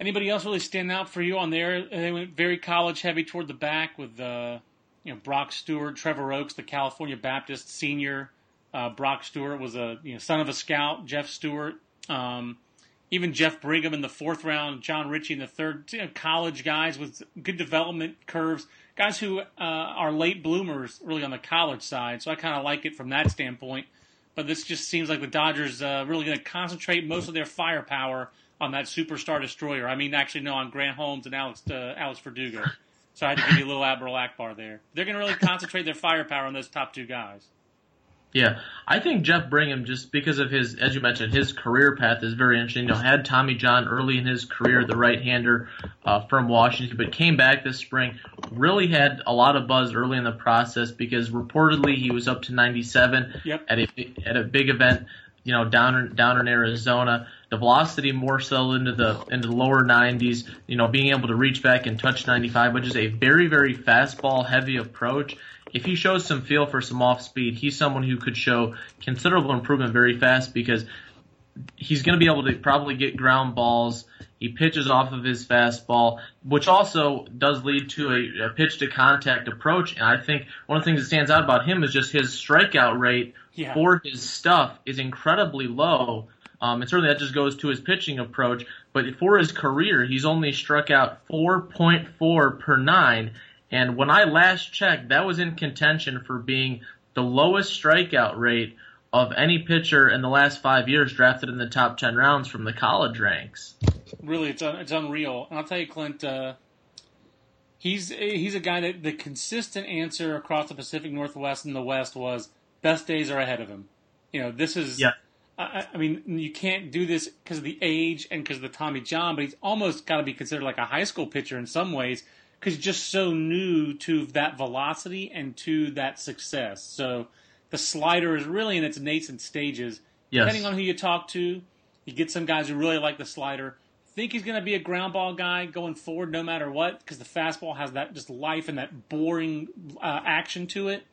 Anybody else really stand out for you on there? They went very college heavy toward the back with uh, you know Brock Stewart, Trevor Oakes, the California Baptist senior. Uh, Brock Stewart was a you know, son of a scout. Jeff Stewart, um, even Jeff Brigham in the fourth round, John Richy in the third. You know, college guys with good development curves, guys who uh, are late bloomers really on the college side. So I kind of like it from that standpoint. But this just seems like the Dodgers uh, really going to concentrate most of their firepower on that superstar destroyer. I mean, actually, no, on Grant Holmes and Alex uh, Alex Verdugo. So I had to give you a little Admiral Ackbar there. They're going to really concentrate their firepower on those top two guys. Yeah, I think Jeff Brigham, just because of his, as you mentioned, his career path is very interesting. You know, had Tommy John early in his career, the right-hander uh, from Washington, but came back this spring. Really had a lot of buzz early in the process because reportedly he was up to 97 yep. at a at a big event, you know, down down in Arizona the velocity more so into the into the lower 90s. You know, being able to reach back and touch 95, which is a very very fastball heavy approach. If he shows some feel for some off speed, he's someone who could show considerable improvement very fast because he's going to be able to probably get ground balls. He pitches off of his fastball, which also does lead to a, a pitch to contact approach. And I think one of the things that stands out about him is just his strikeout rate yeah. for his stuff is incredibly low. Um, and certainly that just goes to his pitching approach. But for his career, he's only struck out 4.4 per nine. And when I last checked, that was in contention for being the lowest strikeout rate of any pitcher in the last five years drafted in the top 10 rounds from the college ranks. Really, it's, un- it's unreal. And I'll tell you, Clint, uh, he's, he's a guy that the consistent answer across the Pacific Northwest and the West was best days are ahead of him. You know, this is. Yeah I, I mean, you can't do this because of the age and because of the Tommy John, but he's almost got to be considered like a high school pitcher in some ways because he's just so new to that velocity and to that success. So the slider is really in its nascent stages. Yes. Depending on who you talk to, you get some guys who really like the slider. Think he's going to be a ground ball guy going forward, no matter what, because the fastball has that just life and that boring uh, action to it.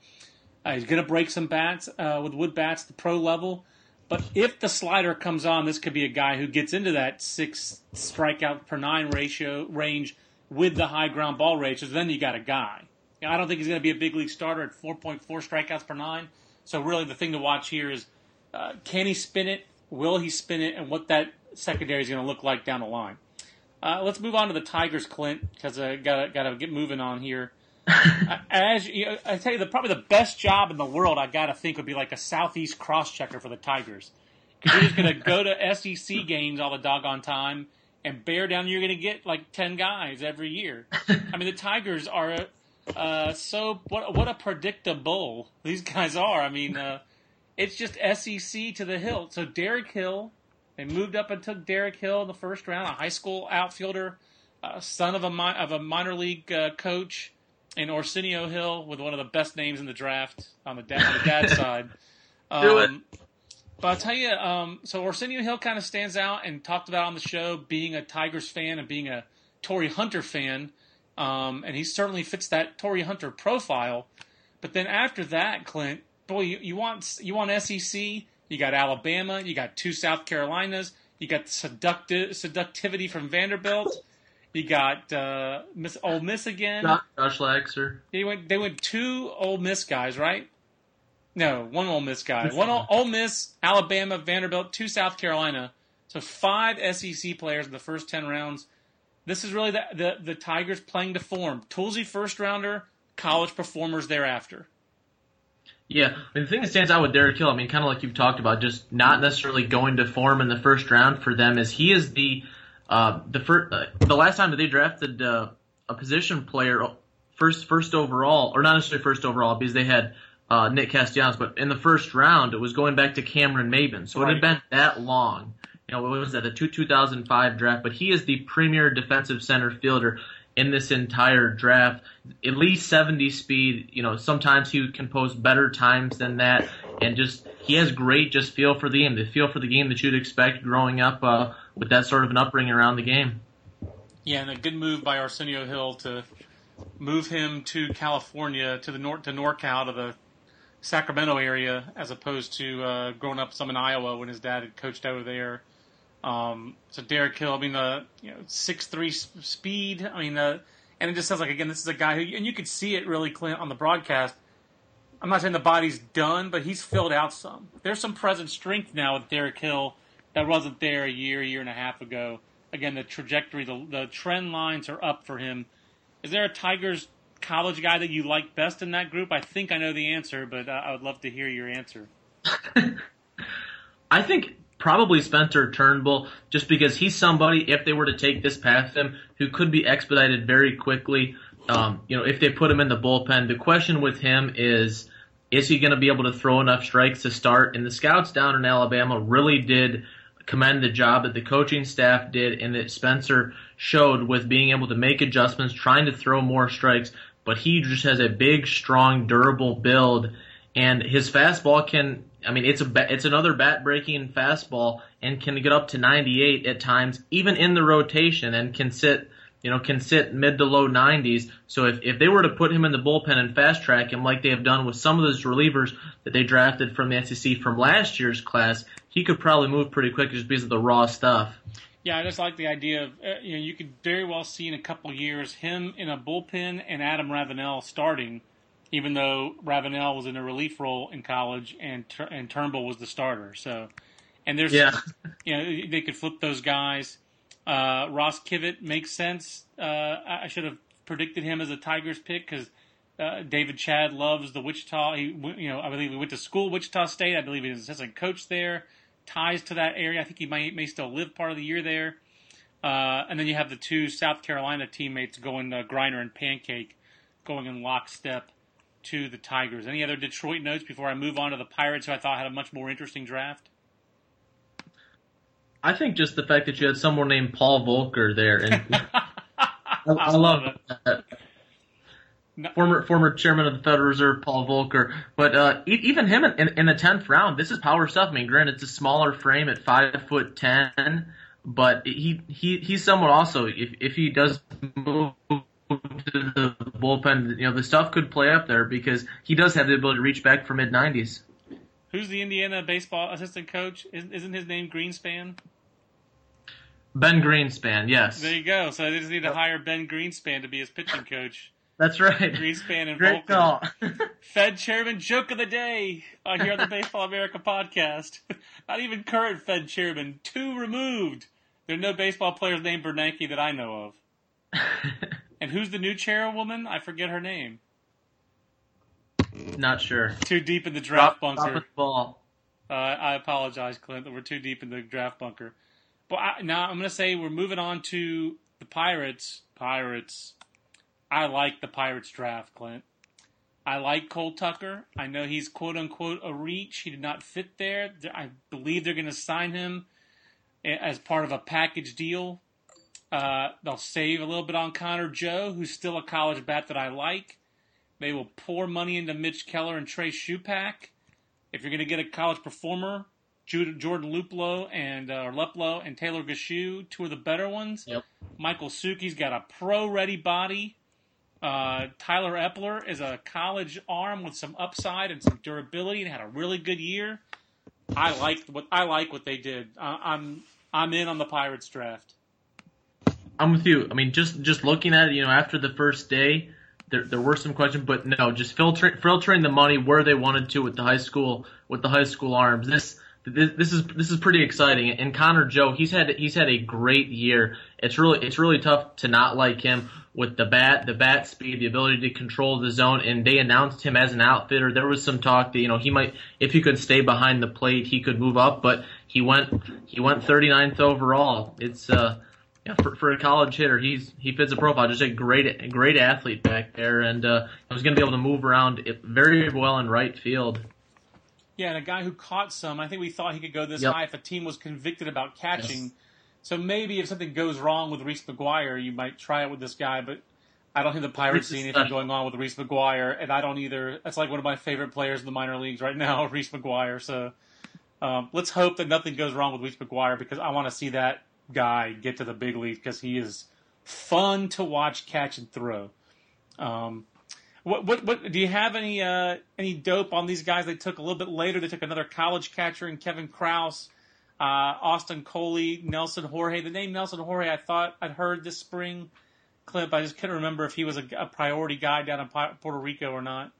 Uh, he's going to break some bats uh, with wood bats, the pro level. But if the slider comes on, this could be a guy who gets into that six strikeout per nine ratio range with the high ground ball ratios. Then you got a guy. I don't think he's going to be a big league starter at 4.4 strikeouts per nine. So really, the thing to watch here is uh, can he spin it? Will he spin it? And what that secondary is going to look like down the line. Uh, let's move on to the Tigers, Clint, because I got got to get moving on here. As you know, I tell you, the probably the best job in the world I got to think would be like a southeast cross checker for the Tigers. Because you're just going to go to SEC games all the doggone time and bear down. You're going to get like ten guys every year. I mean, the Tigers are uh, so what what a predictable these guys are. I mean, uh, it's just SEC to the hilt. So Derek Hill, They moved up and took Derek Hill in the first round, a high school outfielder, uh, son of a mi- of a minor league uh, coach, and Orsino Hill with one of the best names in the draft on the dad, on the side. Um, Do it. But I'll tell you, um, so Orsino Hill kind of stands out and talked about on the show being a Tigers fan and being a Torii Hunter fan, um, and he certainly fits that Torii Hunter profile. But then after that, Clint, boy, you, you want you want SEC? You got Alabama, you got two South Carolinas, you got seductive seductivity from Vanderbilt, you got uh, Miss Ole Miss again. Josh, Josh Laxer. They went they went two Ole Miss guys, right? No, one Ole Miss guy. One Ole, Ole Miss, Alabama, Vanderbilt, two South Carolina. So five SEC players in the first ten rounds. This is really the the, the Tigers playing to form. Toolsy first rounder, college performers thereafter. Yeah, I mean, the thing that stands out with Derek Hill, I mean, kind of like you've talked about, just not necessarily going to form in the first round for them, is he is the uh, the first uh, the last time that they drafted uh, a position player first first overall, or not necessarily first overall, because they had uh, Nick Castellanos, but in the first round, it was going back to Cameron Maybin, so it had been that long. You know, what was that, the two 2005 draft? But he is the premier defensive center fielder in this entire draft. At least 70 speed. You know, sometimes he can post better times than that, and just he has great just feel for the game. The feel for the game that you'd expect growing up uh, with that sort of an upbringing around the game. Yeah, and a good move by Orsino Hill to move him to California to the north to NorCal to the Sacramento area as opposed to uh, growing up some in Iowa when his dad had coached over there. Um, so Derek Hill, I mean, the you know six three speed. I mean, uh, and it just sounds like again, this is a guy who, and you could see it really, Clint, on the broadcast. I'm not saying the body's done, but he's filled out some. There's some present strength now with Derek Hill that wasn't there a year, year and a half ago. Again, the trajectory, the the trend lines are up for him. Is there a Tigers college guy that you like best in that group? I think I know the answer, but uh, I would love to hear your answer. I think probably Spencer Turnbull, just because he's somebody, if they were to take this past him, who could be expedited very quickly. Um, you know, if they put him in the bullpen, the question with him is, is he going to be able to throw enough strikes to start? And the scouts down in Alabama really did commend the job that the coaching staff did and that Spencer showed with being able to make adjustments, trying to throw more strikes. But he just has a big, strong, durable build, and his fastball can. I mean, it's a it's another bat breaking fastball and can get up to 98 at times, even in the rotation, and can sit you know can sit mid to low 90s. So if if they were to put him in the bullpen and fast track him like they have done with some of those relievers that they drafted from the SEC from last year's class, he could probably move pretty quick just because of the raw stuff. Yeah, I just like the idea of uh, you know you could very well see in a couple years him in a bullpen and Adam Ravenel starting, even though Ravenel was in a relief role in college and and Turnbull was the starter. So, and there's Yeah. you know they could flip those guys. Uh, Ross Kivett makes sense. Uh, I should have predicted him as a Tigers pick because uh, David Chadd loves the Wichita. He, you know, I believe he went to school Wichita State. I believe he was assistant coach there. Ties to that area. I think he may may still live part of the year there. Uh, and then you have the two South Carolina teammates going uh, Greiner and Pankake, going in lockstep to the Tigers. Any other Detroit notes before I move on to the Pirates, who I thought had a much more interesting draft? I think just the fact that you had someone named Paul Voelker there, and I, I love that. No- Former former chairman of the Federal Reserve, Paul Volcker, but uh, e- even him in, in, in the tenth round, this is power stuff. I mean, granted, it's a smaller frame at five foot ten, but he he he's someone also. If if he does move to the bullpen, you know, the stuff could play up there because he does have the ability to reach back for mid nineties. Who's the Indiana baseball assistant coach? Isn't, isn't his name Greenspan? Ben Greenspan, yes, There you go. So they just need to hire Ben Greenspan to be his pitching coach. that's right. Greenspan and Great Volker. Fed chairman joke of the day on here on the Baseball America podcast. Not even current Fed chairman, two removed. There are no baseball players named Bernanke that I know of. And who's the new chairwoman? I forget her name. Not sure. Too deep in the draft Drop- bunker. drop the ball. Uh, I apologize, Clint. that We're too deep in the draft bunker. But I, now I'm going to say we're moving on to the Pirates. Pirates. I like the Pirates draft, Clint. I like Cole Tucker. I know he's quote unquote a reach. He did not fit there. I believe they're going to sign him as part of a package deal. Uh, they'll save a little bit on Connor Joe, who's still a college bat that I like. They will pour money into Mitch Keller and Trey Supak. If you're going to get a college performer, Jordan Luplow and uh, Leplo and Taylor Gushue, two of the better ones. Yep. Michael Suchy's got a pro-ready body. Uh, Tyler Eppler is a college arm with some upside and some durability, and had a really good year. I liked what I like what they did. Uh, I'm I'm in on the Pirates draft. I'm with you. I mean, just just looking at it, you know, after the first day, there there were some questions, but no, just filtering filtering the money where they wanted to with the high school with the high school arms. This this, is this is pretty exciting. And Connor Joe, he's had he's had a great year. It's really it's really tough to not like him with the bat, the bat speed, the ability to control the zone. And they announced him as an outfitter. There was some talk that you know he might if he could stay behind the plate, he could move up, but he went he went 39th overall. It's uh yeah, for, for a college hitter, he's he fits the profile. Just a great great athlete back there, and uh, was going to be able to move around very well in right field. Yeah, and a guy who caught some. I think we thought he could go this Yep. high if a team was convicted about catching. Yes. So maybe if something goes wrong with Reese McGuire, you might try it with this guy. But I don't think the Pirates see anything going on with Reese McGuire, and I don't either. That's like one of my favorite players in the minor leagues right now, Reese McGuire. So um, let's hope that nothing goes wrong with Reese McGuire because I want to see that guy get to the big league because he is fun to watch catch and throw. Um, what, what, what, do you have any, uh, any dope on these guys they took a little bit later? They took another college catcher in Kevin Krause, uh, Austin Coley, Nelson Jorge. The name Nelson Jorge, I thought I'd heard this spring clip. I just couldn't remember if he was a, a priority guy down in Pu- Puerto Rico or not.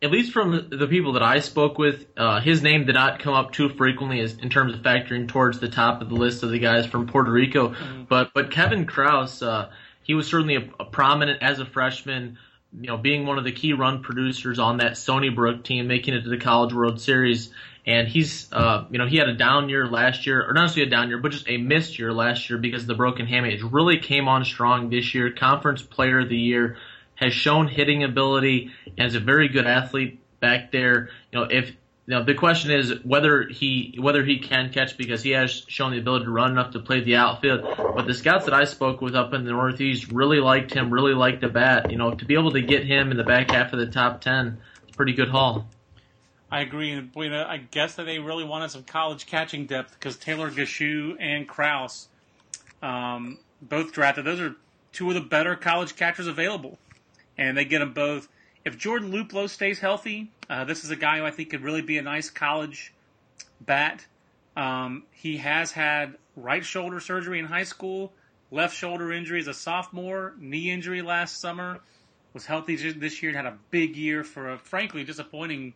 At least from the people that I spoke with, uh, his name did not come up too frequently as, in terms of factoring towards the top of the list of the guys from Puerto Rico. But but Kevin Krause, uh, he was certainly a, a prominent as a freshman. You know, being one of the key run producers on that Stony Brook team, making it to the College World Series. And he's, uh, you know, he had a down year last year, or not necessarily a down year, but just a missed year last year because of the broken hamate. It really came on strong this year. Conference Player of the Year has shown hitting ability is a very good athlete back there. You know, if know, the question is whether he whether he can catch because he has shown the ability to run enough to play the outfield. But the scouts that I spoke with up in the Northeast really liked him, really liked the bat. You know, to be able to get him in the back half of the top ten, it's a pretty good haul. I agree, and I guess that they really wanted some college catching depth because Taylor Gushue and Krause, um, both drafted. Those are two of the better college catchers available, and they get them both. If Jordan Luplow stays healthy, uh, this is a guy who I think could really be a nice college bat. Um, he has had right shoulder surgery in high school, left shoulder injury as a sophomore, knee injury last summer. Was healthy this year and had a big year for a frankly disappointing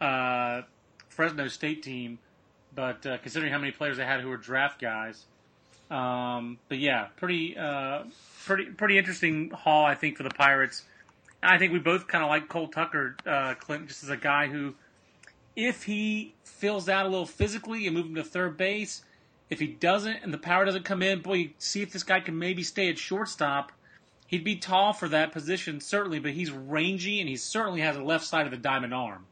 uh, Fresno State team, but uh, considering how many players they had who were draft guys, um, but yeah, pretty uh, pretty pretty interesting haul I think for the Pirates. I think we both kind of like Cole Tucker, uh, Clinton, just as a guy who, if he fills out a little physically and move him to third base, if he doesn't and the power doesn't come in, boy, see if this guy can maybe stay at shortstop. He'd be tall for that position certainly, but he's rangy and he certainly has a left side of the diamond arm.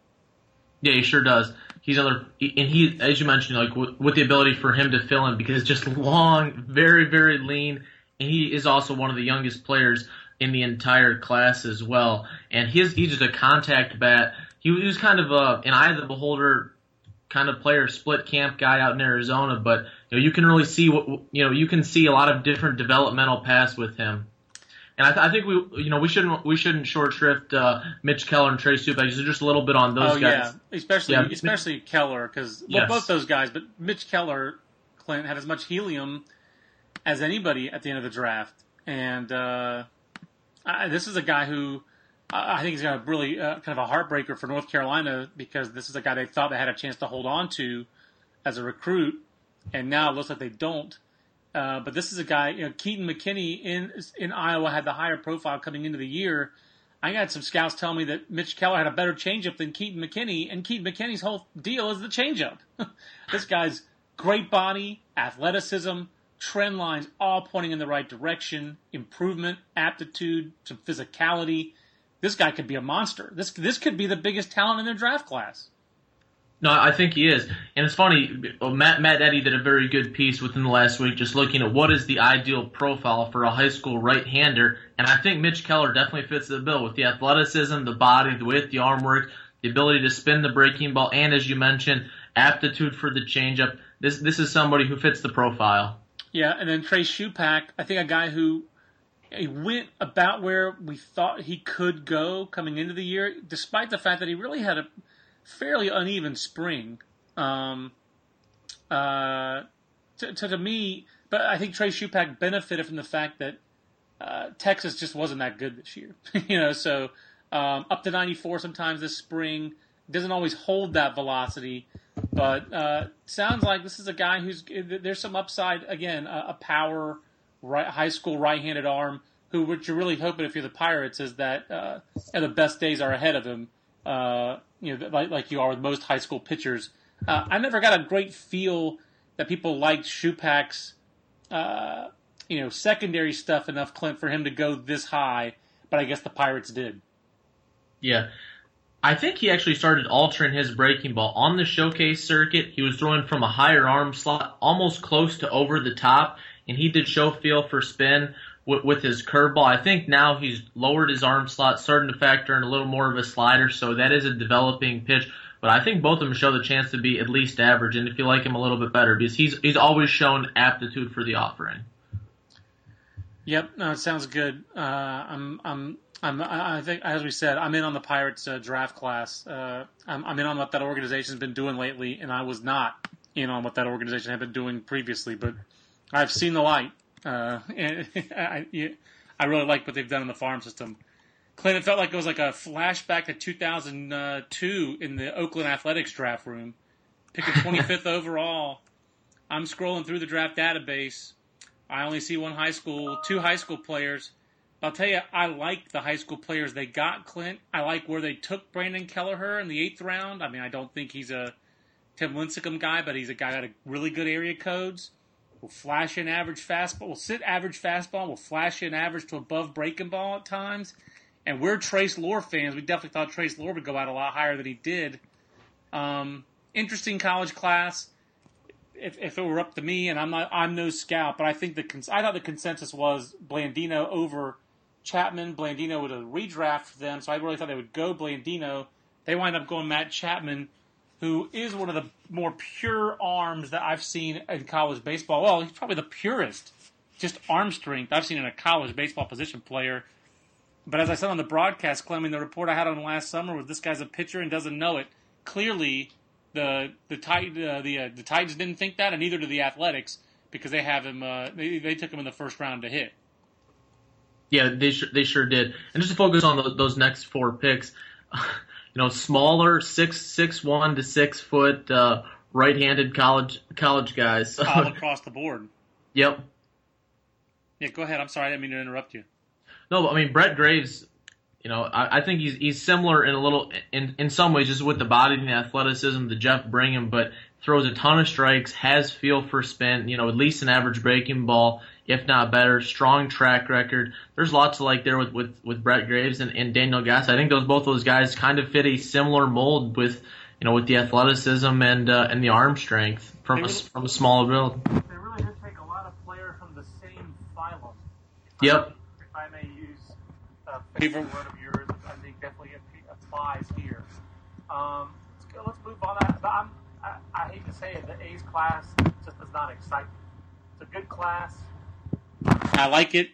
Yeah, he sure does. He's other, and he, as you mentioned, like with, with the ability for him to fill in because it's just long, very, very lean, and he is also one of the youngest players in the entire class as well. And his, he's just a contact bat. He was kind of a, an eye of the beholder kind of player, split camp guy out in Arizona, but you know you can really see what you know you can see a lot of different developmental paths with him. And I, th- I think we, you know, we shouldn't we shouldn't short shrift uh, Mitch Keller and Trey Supak. Just a little bit on those oh guys. yeah, especially Yeah. especially Keller because well, Yes. both those guys, but Mitch Keller, Clint had as much helium as anybody at the end of the draft, and uh, This is a guy who I think is going to really uh, kind of a heartbreaker for North Carolina because this is a guy they thought they had a chance to hold on to as a recruit, and now it looks like they don't. Uh, but this is a guy, you know, Keaton McKinney in in Iowa had the higher profile coming into the year. I got some scouts telling me that Mitch Keller had a better changeup than Keaton McKinney, and Keaton McKinney's whole deal is the changeup. this guy's great body, athleticism, trend lines all pointing in the right direction, improvement, aptitude, some physicality. This guy could be a monster. This this could be the biggest talent in their draft class. No, I think he is, and it's funny. Matt Matt Eddy did a very good piece within the last week, just looking at what is the ideal profile for a high school right-hander, and I think Mitch Keller definitely fits the bill with the athleticism, the body, the width, the arm work, the ability to spin the breaking ball, and as you mentioned, aptitude for the changeup. This this is somebody who fits the profile. Yeah, and then Trey Supak, I think a guy who he went about where we thought he could go coming into the year, despite the fact that he really had a fairly uneven spring. Um, uh, to, to, to, me, but I think Trey Supak benefited from the fact that uh, Texas just wasn't that good this year. you know, so um, up to 94 sometimes this spring doesn't always hold that velocity, but uh, sounds like this is a guy who's there's some upside again, a, a power right, high school right-handed arm. Who what you're really hoping if you're the Pirates is that uh, the best days are ahead of him. Uh, you know, like, like you are with most high school pitchers. Uh, I never got a great feel that people liked Supak's, uh, you know, secondary stuff enough, Clint, for him to go this high. But I guess the Pirates did. Yeah. I think he actually started altering his breaking ball on the showcase circuit. He was throwing from a higher arm slot, almost close to over the top, and he did show feel for spin with, with his curveball. I think now he's lowered his arm slot, starting to factor in a little more of a slider, so that is a developing pitch. But I think both of them show the chance to be at least average, and if you like him a little bit better, because he's he's always shown aptitude for the offering. Yep, no, it sounds good. Uh, I'm I'm I'm I think as we said, I'm in on the Pirates uh, draft class. Uh, I'm, I'm in on what that organization's been doing lately, and I was not in on what that organization had been doing previously, but I've seen the light, uh, and I, I really like what they've done in the farm system. Clint, it felt like it was like a flashback to 2002 in the Oakland Athletics draft room, picking 25th overall. I'm scrolling through the draft database. I only see one high school, two high school players. I'll tell you, I like the high school players they got, Clint. I like where they took Brandon Kelleher in the eighth round. I mean, I don't think he's a Tim Lincecum guy, but he's a guy a really good area codes. We'll flash in average fastball. We'll sit average fastball. We'll flash in average to above breaking ball at times. And we're Trace Loehr fans. We definitely thought Trace Loehr would go out a lot higher than he did. Um, interesting college class. If, if it were up to me, and I'm not, I'm no scout, but I think the I thought the consensus was Blandino over Chapman. Blandino would have redraft them, so I really thought they would go Blandino. They wind up going Matt Chapman who is one of the more pure arms that I've seen in college baseball. Well, he's probably the purest, just arm strength I've seen in a college baseball position player. But as I said on the broadcast, Clemming, the report I had on last summer was this guy's a pitcher and doesn't know it. Clearly, the the uh, the uh, the Titans didn't think that, and neither did the Athletics because they have him. Uh, they they took him in the first round to hit. Yeah, they sure, they sure did. And just to focus on the, those next four picks, you know, smaller six six one to six foot uh, right-handed college college guys. All across the board. Yep. Yeah, go ahead. I'm sorry, I didn't mean to interrupt you. No, I mean Brett Graves. You know, I, I think he's he's similar in a little in in some ways, just with the body and the athleticism to Jeff Brigham, but throws a ton of strikes, has feel for spin. You know, at least an average breaking ball if not better. Strong track record. There's lots to like there with, with, with Brett Graves and, and Daniel Gass. I think those both those guys kind of fit a similar mold with you know with the athleticism and uh, and the arm strength from a, from a smaller build. They really did take a lot of players from the same phylum. Yep. If I may use a favorite word of yours, I think definitely applies here. Um, let's, go, let's move on. I, I, I hate to say it, the A's class just does not excite me. It's a good class. I like it.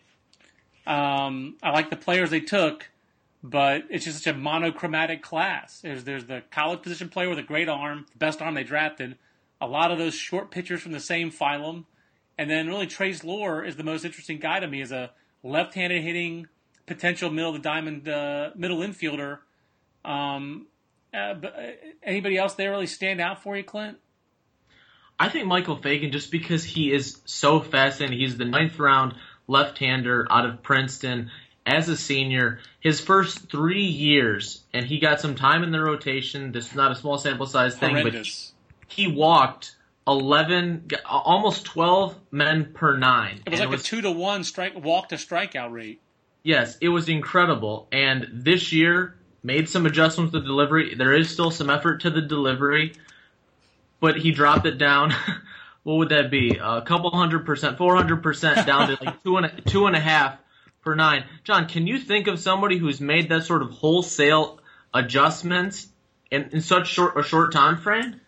Um, I like the players they took, but it's just such a monochromatic class. There's there's the college position player with a great arm, the best arm they drafted. A lot of those short pitchers from the same phylum, and then really Trace Loehr is the most interesting guy to me as a left-handed hitting potential middle of the diamond uh, middle infielder. Um, uh, but uh, anybody else there really stand out for you, Clint? I think Michael Fagan, just because he is so fascinating, he's the ninth round left-hander out of Princeton as a senior. His first three years, and he got some time in the rotation. This is not a small sample size thing, Horrendous. but he, he walked 11, almost 12 men per nine. It was like it was, a two to one strike walk to strikeout rate. Yes, it was incredible. And this year made some adjustments to the delivery. There is still some effort to the delivery. But he dropped it down. what would that be? A couple hundred percent, four hundred percent down to like two and a, two and a half per nine. John, can you think of somebody who's made that sort of wholesale adjustments in, in such short a short time frame?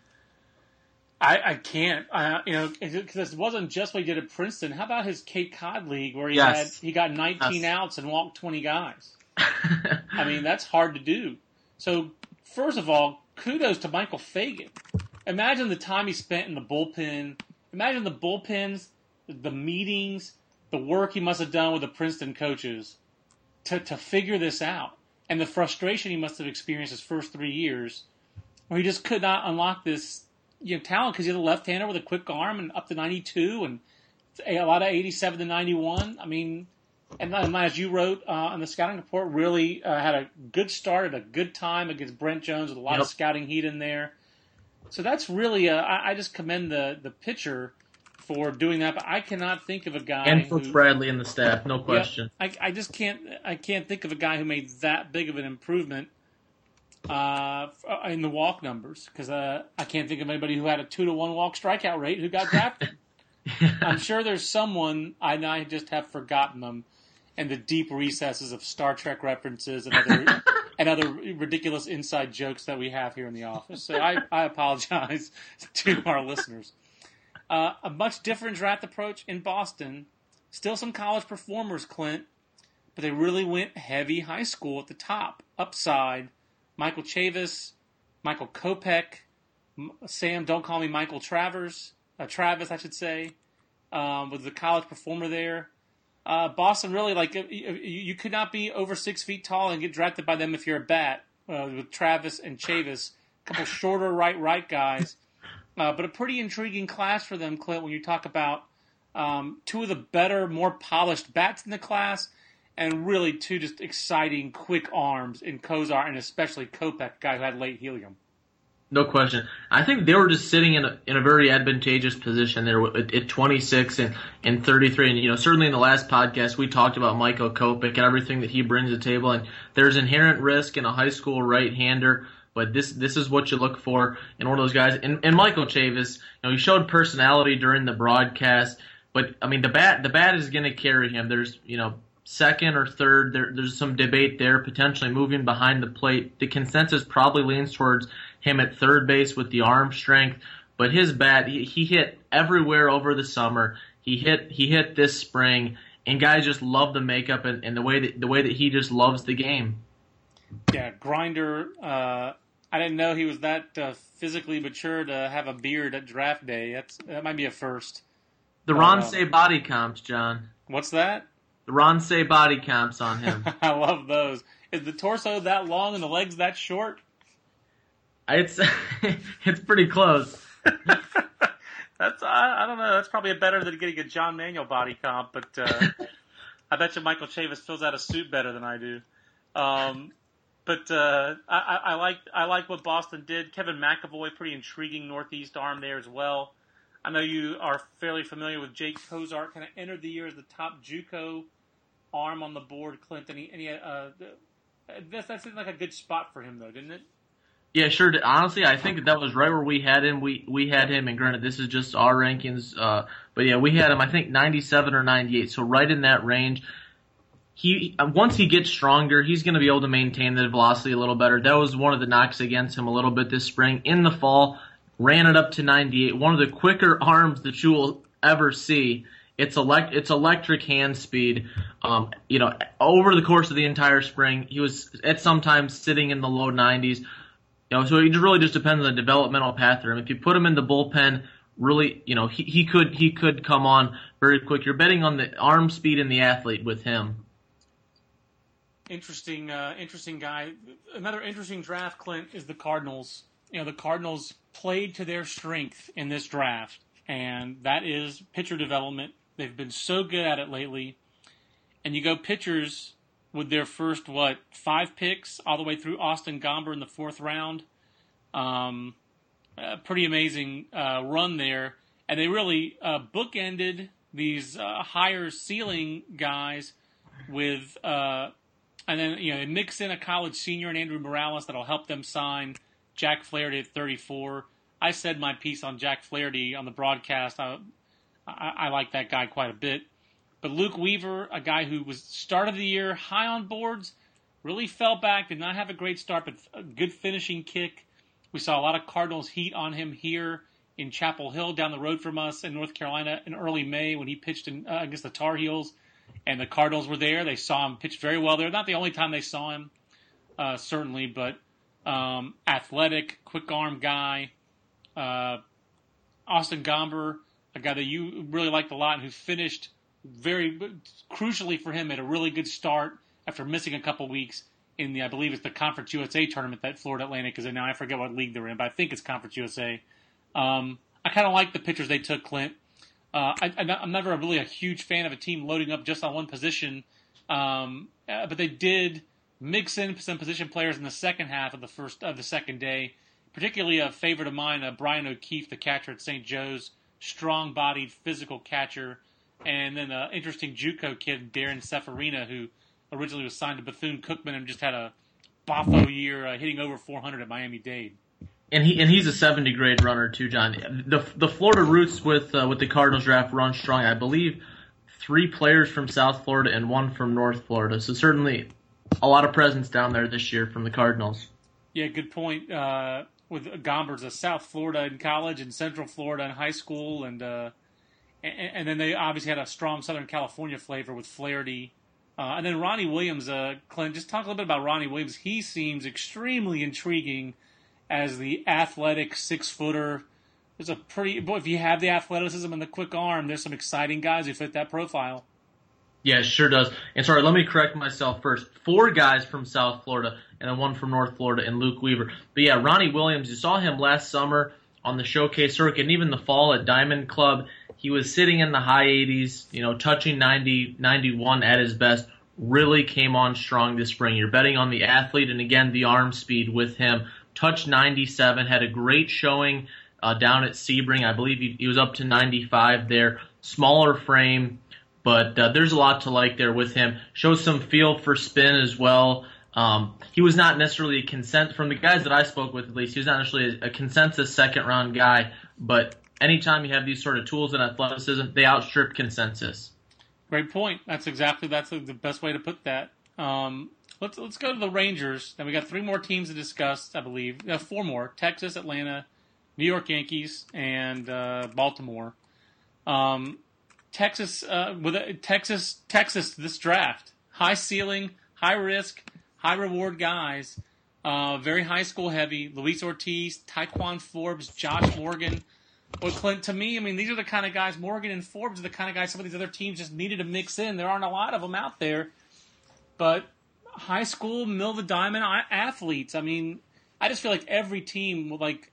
I, I can't, uh, you know, because it wasn't just what he did at Princeton. How about his Cape Cod league where he Yes. had he got 19 Yes. outs and walked 20 guys? I mean, that's hard to do. So, first of all, kudos to Michael Fagan. Imagine the time he spent in the bullpen. Imagine the bullpens, the meetings, the work he must have done with the Princeton coaches to, to figure this out. And the frustration he must have experienced his first three years where he just could not unlock this you know, talent because he's a left-hander with a quick arm and up to 92 and a lot of 87 to 91. I mean, and then as you wrote uh, on the scouting report, really uh, had a good start at a good time against Brent Jones with a lot Yep. of scouting heat in there. So that's really, uh, I, I just commend the the pitcher for doing that. But I cannot think of a guy and Brooks who, Bradley and the staff, no Yeah, question. I, I just can't I can't think of a guy who made that big of an improvement uh, in the walk numbers because uh, I can't think of anybody who had a two to one walk strikeout rate who got drafted. I'm sure there's someone I I just have forgotten them in the deep recesses of Star Trek references and other and other ridiculous inside jokes that we have here in the office. So I, I apologize to our listeners. Uh, a much different draft approach in Boston. Still some college performers, Clint, but they really went heavy high school at the top. Upside, Michael Chavis, Michael Kopech, Sam, don't call me Michael Travers, uh, Travis, I should say, um, was the college performer there. Uh, Boston really like you, you could not be over six feet tall and get drafted by them if you're a bat. Uh, with Travis and Chavis, a couple shorter right right guys, uh, but a pretty intriguing class for them, Clint. When you talk about um, two of the better, more polished bats in the class, and really two just exciting, quick arms in Cosart and especially Kopech, guy who had late helium. No question. I think they were just sitting in a, in a very advantageous position there at, at 26 and, and 33. And, you know, certainly in the last podcast, we talked about Michael Kopech and everything that he brings to the table. And there's inherent risk in a high school right hander. But this this is what you look for in one of those guys. And, and Michael Chavis, you know, he showed personality during the broadcast. But I mean, the bat the bat is going to carry him. There's you know second or third. There, there's some debate there, potentially moving behind the plate. The consensus probably leans towards him at third base with the arm strength. But his bat, he, he hit everywhere over the summer. He hit he hit this spring, and guys just love the makeup and, and the way that the way that he just loves the game. Yeah, Grinder. Uh, I didn't know he was that uh, physically mature to have a beard at draft day. That's that might be a first. The Ron wow. Say body comps, John. What's that? The Ron Cey body comps on him. I love those. Is the torso that long and the legs that short? It's it's pretty close. That's I, I don't know. That's probably better than getting a John Manuel body comp, but uh, I bet you Michael Chavis fills out a suit better than I do. Um, but uh, I, I, like I like what Boston did. Kevin McAvoy, pretty intriguing northeast arm there as well. I know you are fairly familiar with Jake Cosart. Kind of entered the year as the top JUCO arm on the board. Clint, and he, and he uh, that seemed like a good spot for him though, didn't it? Yeah, sure. Honestly, I think that was right where we had him. We we had him, and granted, this is just our rankings. Uh, but yeah, we had him. I think 97 or 98, so right in that range. He once he gets stronger, he's going to be able to maintain the velocity a little better. That was one of the knocks against him a little bit this spring. In the fall, ran it up to 98. One of the quicker arms that you will ever see. It's elect it's electric hand speed. Um, you know, over the course of the entire spring, he was at sometimes sitting in the low 90s. You know, so it just really just depends on the developmental path for him. If you put him in the bullpen, really, you know, he, he could he could come on very quick. You're betting on the arm speed and the athlete with him. interesting, uh, interesting guy. Another interesting draft, Clint, is the Cardinals. You know, the Cardinals played to their strength in this draft, and that is pitcher development. They've been so good at it lately. And you go pitchers with their first what five picks all the way through Austin Gomber in the fourth round. Um, pretty amazing uh, run there, and they really uh, bookended these uh, higher ceiling guys with, uh, and then you know they mix in a college senior and Andrew Morales that'll help them sign Jack Flaherty at 34. I said my piece on Jack Flaherty on the broadcast. I, I, I like that guy quite a bit. But Luke Weaver, a guy who was start of the year high on boards, really fell back, did not have a great start, but a good finishing kick. We saw a lot of Cardinals heat on him here in Chapel Hill down the road from us in North Carolina in early May when he pitched in, uh, against the Tar Heels. And the Cardinals were there. They saw him pitch very well there. Not the only time they saw him, uh, certainly, but um, athletic, quick arm guy. Uh, Austin Gomber, a guy that you really liked a lot and who finished very crucially for him at a really good start after missing a couple weeks in the I believe it's the Conference USA tournament that Florida Atlantic is in now. I forget what league they're in, but I think it's Conference USA. Um, I kind of like the pitchers they took, Clint. Uh, I, am never really a huge fan of a team loading up just on one position, um, uh, but they did mix in some position players in the second half of the first of the second day. Particularly a favorite of mine, uh, Brian O'Keefe, the catcher at St. Joe's, strong-bodied, physical catcher, and then an interesting JUCO kid, Darren Seferina, who originally was signed to Bethune Cookman and just had a boffo year, uh, hitting over 400 at Miami Dade. And he and he's a 70 grade runner too, John. The the Florida roots with uh, with the Cardinals draft run strong. I believe three players from South Florida and one from North Florida. So certainly a lot of presence down there this year from the Cardinals. Yeah, good point. Uh, with Gomber's a South Florida in college and Central Florida in high school, and, uh, and and then they obviously had a strong Southern California flavor with Flaherty. Uh, and then Ronnie Williams, uh, Clint, just talk a little bit about Ronnie Williams. He seems extremely intriguing as the athletic six footer. There's a pretty boy. If you have the athleticism and the quick arm, there's some exciting guys who fit that profile. Yeah, sure does. And sorry, let me correct myself first. Four guys from South Florida and then one from North Florida and Luke Weaver. But yeah, Ronnie Williams, you saw him last summer on the showcase circuit and even the fall at Diamond Club. He was sitting in the high 80s, you know, touching 90, 91 at his best. Really came on strong this spring. You're betting on the athlete and again the arm speed with him touched 97, had a great showing uh, down at Sebring. I believe he, he, was up to 95 there. Smaller frame, but uh, there's a lot to like there with him. Shows some feel for spin as well. Um, he was not necessarily a consent from the guys that I spoke with at least. He was not necessarily a, a consensus second round guy, but anytime you have these sort of tools in athleticism, they outstrip consensus. Great point. That's exactly that's the best way to put that. Um, Let's let's go to the Rangers. Then we got three more teams to discuss, I believe. Uh, four more: Texas, Atlanta, New York Yankees, and uh, Baltimore. Um, Texas uh, with a, Texas Texas this draft high ceiling, high risk, high reward guys. Uh, very high school heavy. Luis Ortiz, Ti'Quan Forbes, Josh Morgan. Well, Clint, to me, I mean, these are the kind of guys. Morgan and Forbes are the kind of guys some of these other teams just needed to mix in. There aren't a lot of them out there, but high school of the diamond athletes. I mean, I just feel like every team like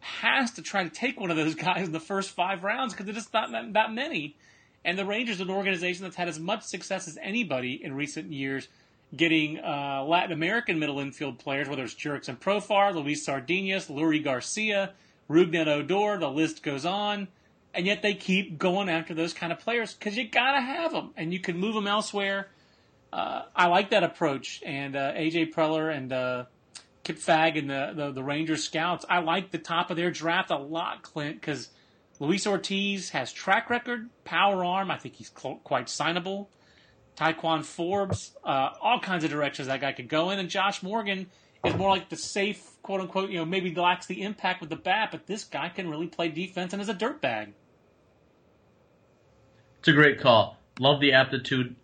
has to try to take one of those guys in the first five rounds because there's just not that, many. And the Rangers are an organization that's had as much success as anybody in recent years getting uh, Latin American middle infield players, whether it's Jurickson Profar, Luis Sardinas, Leury Garcia, Rougned Odor, the list goes on. And yet they keep going after those kind of players because you got to have them. And you can move them elsewhere uh, I like that approach. And uh, AJ Preller and uh, Kip Fagg and the, the, the Rangers scouts, I like the top of their draft a lot, Clint, because Luis Ortiz has track record, power arm. I think he's cl- quite signable. Ti'Quan Forbes, uh, all kinds of directions that guy could go in, and Josh Morgan is more like the safe, quote unquote, you know, maybe lacks the impact with the bat, but this guy can really play defense and is a dirtbag. It's a great call. Love the aptitude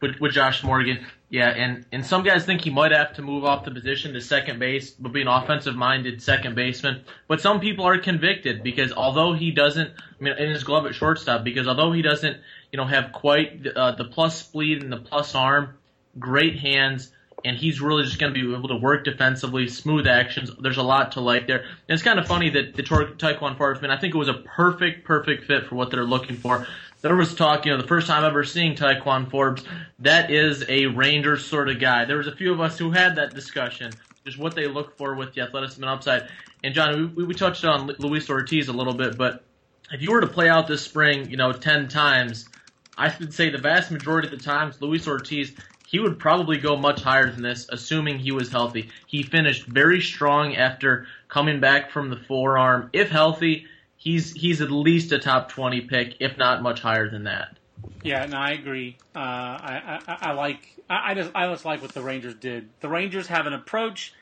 with, with Josh Morgan. Yeah, and, and some guys think he might have to move off the position to second base, but be an offensive minded second baseman. But some people are convicted because although he doesn't, I mean, in his glove at shortstop, because although he doesn't, you know, have quite the, uh, the plus speed and the plus arm, great hands, and he's really just going to be able to work defensively, smooth actions. There's a lot to like there. And it's kind of funny that the Ti'Quan Forbes, man, I think it was a perfect, perfect fit for what they're looking for there was talk, you know, the first time ever seeing Ti'Quan Forbes, that is a Rangers sort of guy. There was a few of us who had that discussion, just what they look for with the athleticism and upside. And John, we, we touched on Luis Ortiz a little bit, but if you were to play out this spring, you know, 10 times, I would say the vast majority of the times, Luis Ortiz he would probably go much higher than this, assuming he was healthy. He finished very strong after coming back from the forearm. If healthy, he's he's at least a top 20 pick, if not much higher than that. Yeah, no, I agree. Uh, I, I, I like I, I just I just like what the Rangers did. The Rangers have an approach.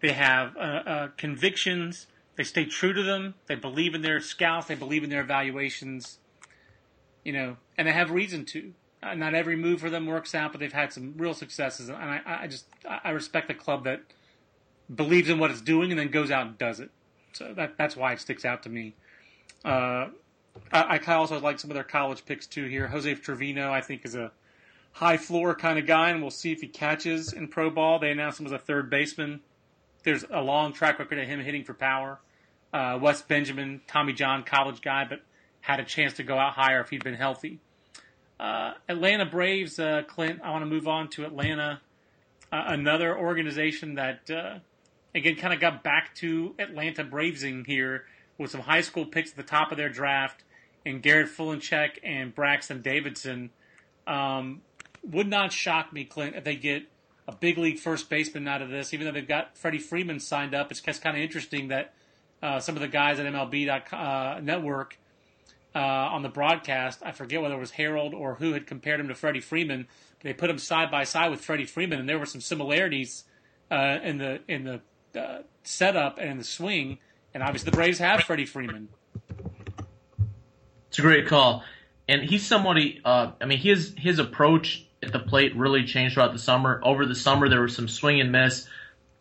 They have uh, uh, convictions. They stay true to them. They believe in their scouts. They believe in their evaluations. You know, and they have reason to. Uh, not every move for them works out, but they've had some real successes. And I, I just I respect the club that believes in what it's doing and then goes out and does it. So that that's why it sticks out to me. Uh, I, I also like some of their college picks too here. Jose Trevino, I think, is a high floor kind of guy, and we'll see if he catches in pro ball. They announced him as a third baseman. There's a long track record of him hitting for power. Uh, Wes Benjamin, Tommy John, college guy, but had a chance to go out higher if he'd been healthy. Uh, Atlanta Braves, uh, Clint. I want to move on to Atlanta, uh, another organization that uh, again kind of got back to Atlanta Bravesing here with some high school picks at the top of their draft and Garrett Fulenchek and Braxton Davidson. Um, would not shock me, Clint, if they get a big league first baseman out of this. Even though they've got Freddie Freeman signed up, it's just kind of interesting that uh, some of the guys at MLB Network uh, on the broadcast, I forget whether it was Harold or who had compared him to Freddie Freeman. They put him side by side with Freddie Freeman, and there were some similarities uh, in the in the uh, setup and in the swing. And obviously, the Braves have Freddie Freeman. It's a great call, and he's somebody. Uh, I mean, his his approach at the plate really changed throughout the summer. Over the summer, there was some swing and miss.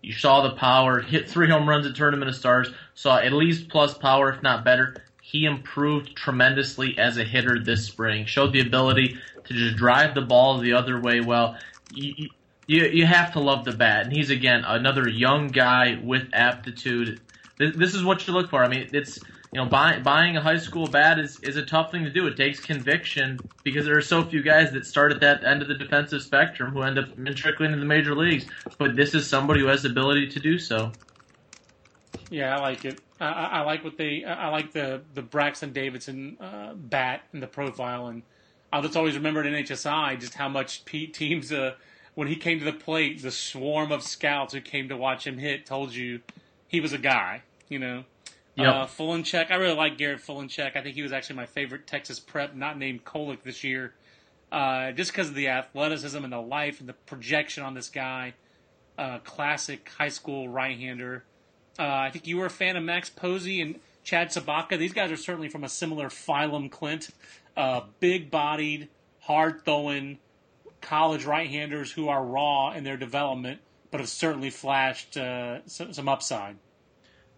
You saw the power, hit three home runs at Tournament of Stars, saw at least plus power, if not better. He improved tremendously as a hitter this spring. Showed the ability to just drive the ball the other way well. You, you, you have to love the bat. And he's, again, another young guy with aptitude. This, is what you look for. I mean, it's you know, buy, buying a high school bat is, is a tough thing to do. It takes conviction because there are so few guys that start at that end of the defensive spectrum who end up trickling into the major leagues. But this is somebody who has the ability to do so. Yeah, I like it. I, I like what they. I like the the Braxton Davidson uh, bat and the profile, and I'll just always remember at NHSI just how much Pete teams. Uh, when he came to the plate, the swarm of scouts who came to watch him hit told you he was a guy. You know, Yep. Uh, Fulenchek, I really like Garrett Fulenchek. I think he was actually my favorite Texas prep, not named Kolek this year, uh, just because of the athleticism and the life and the projection on this guy. Uh, classic high school right-hander. Uh, I think you were a fan of Max Povse and Chad Sobotka. These guys are certainly from a similar phylum, Clint. Uh, big-bodied, hard-throwing college right-handers who are raw in their development, but have certainly flashed uh, some upside.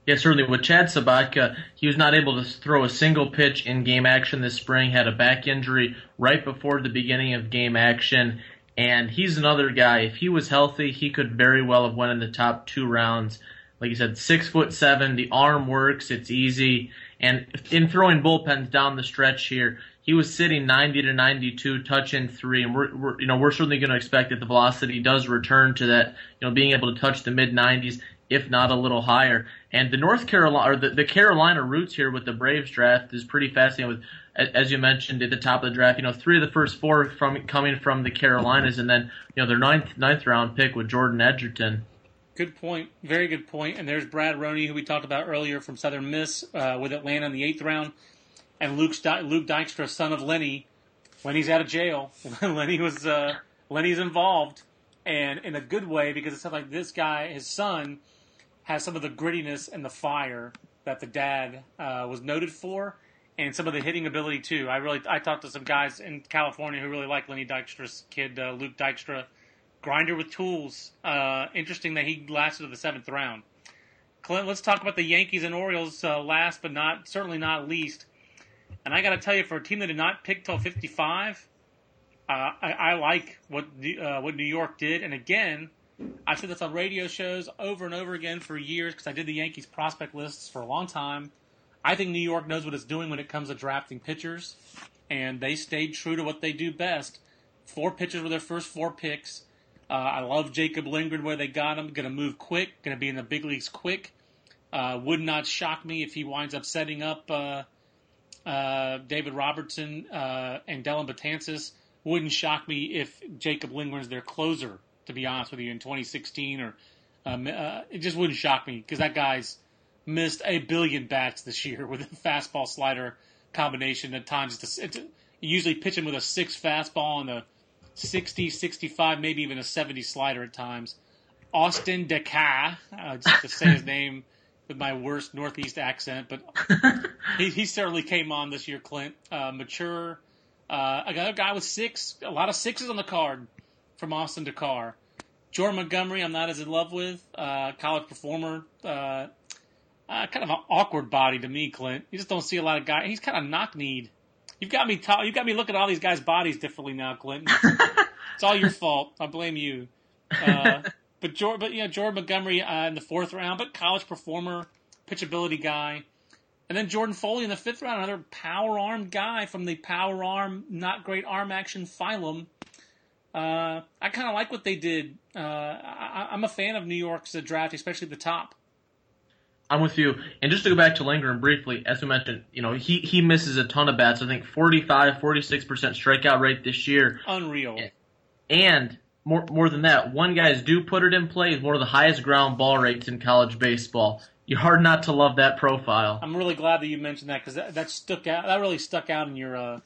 Yeah, certainly. With Chad Sobotka, he was not able to throw a single pitch in game action this spring. Had a back injury right before the beginning of game action, and he's another guy. If he was healthy, he could very well have went in the top two rounds. Like you said, six foot seven. The arm works. It's easy. And in throwing bullpens down the stretch here, he was sitting 90 to 92, touch in three, and we're, we're you know we're certainly going to expect that the velocity does return to that, you know, being able to touch the mid 90s if not a little higher. And the North Carolina or the, the Carolina roots here with the Braves draft is pretty fascinating. With as you mentioned at the top of the draft, you know, three of the first four from coming from the Carolinas, and then you know their ninth ninth round pick with Jordan Edgerton. Good point. Very good point. And there's Brad Roney, who we talked about earlier from Southern Miss uh, with Atlanta in the eighth round, and Luke Luke Dykstra, son of Lenny. Lenny's out of jail. Lenny was uh, Lenny's involved, and in a good way because it's like this guy, his son has some of the grittiness and the fire that the dad uh, was noted for, and some of the hitting ability too. I really I talked to some guys in California who really like Lenny Dykstra's kid, uh, Luke Dykstra, grinder with tools. Uh, interesting that he lasted to the seventh round. Clint, let's talk about the Yankees and Orioles uh, last, but not certainly not least. And I got to tell you, for a team that did not pick till 55, uh, I, I, like what uh, what New York did. And again, I've said this on radio shows over and over again for years because I did the Yankees prospect lists for a long time. I think New York knows what it's doing when it comes to drafting pitchers, and they stayed true to what they do best. Four pitchers were their first four picks. Uh, I love Jacob Lindgren where they got him. Going to move quick. Going to be in the big leagues quick. Uh, would not shock me if he winds up setting up uh, uh David Robertson uh, and Dellin Betances wouldn't shock me if Jacob Lindgren's their closer. To be honest with you, in 2016, or um, uh, it just wouldn't shock me because that guy's missed a billion bats this year with a fastball slider combination. At times, it's, a, it's a, usually pitching with a six fastball and a 60, 65, maybe even a 70 slider at times. Austin DeCarr, uh, just to say his name with my worst Northeast accent, but he, he certainly came on this year, Clint. Uh, mature, uh, another guy with six, a lot of sixes on the card from Austin DeCarr. Jordan Montgomery, I'm not as in love with. Uh, college performer, uh, uh, kind of an awkward body to me, Clint. You just don't see a lot of guys. He's kind of knock kneed. You've got me. Ta- you've got me looking at all these guys' bodies differently now, Clinton. it's all your fault. I blame you. Uh, but Jordan, but yeah, Jordan Montgomery uh, in the fourth round, but college performer, pitchability guy. And then Jordan Foley in the fifth round, another power arm guy from the power arm, not great arm action phylum. Uh, I kind of like what they did. Uh, I, am a fan of New York's uh, draft, especially the top. I'm with you. And just to go back to Lindgren briefly, as we mentioned, you know, he, he misses a ton of bats. I think 45, 46% strikeout rate this year. Unreal. And more, more than that, one guy's do put it in play is one of the highest ground ball rates in college baseball. You're hard not to love that profile. I'm really glad that you mentioned that because that, that stuck out. That really stuck out in your uh,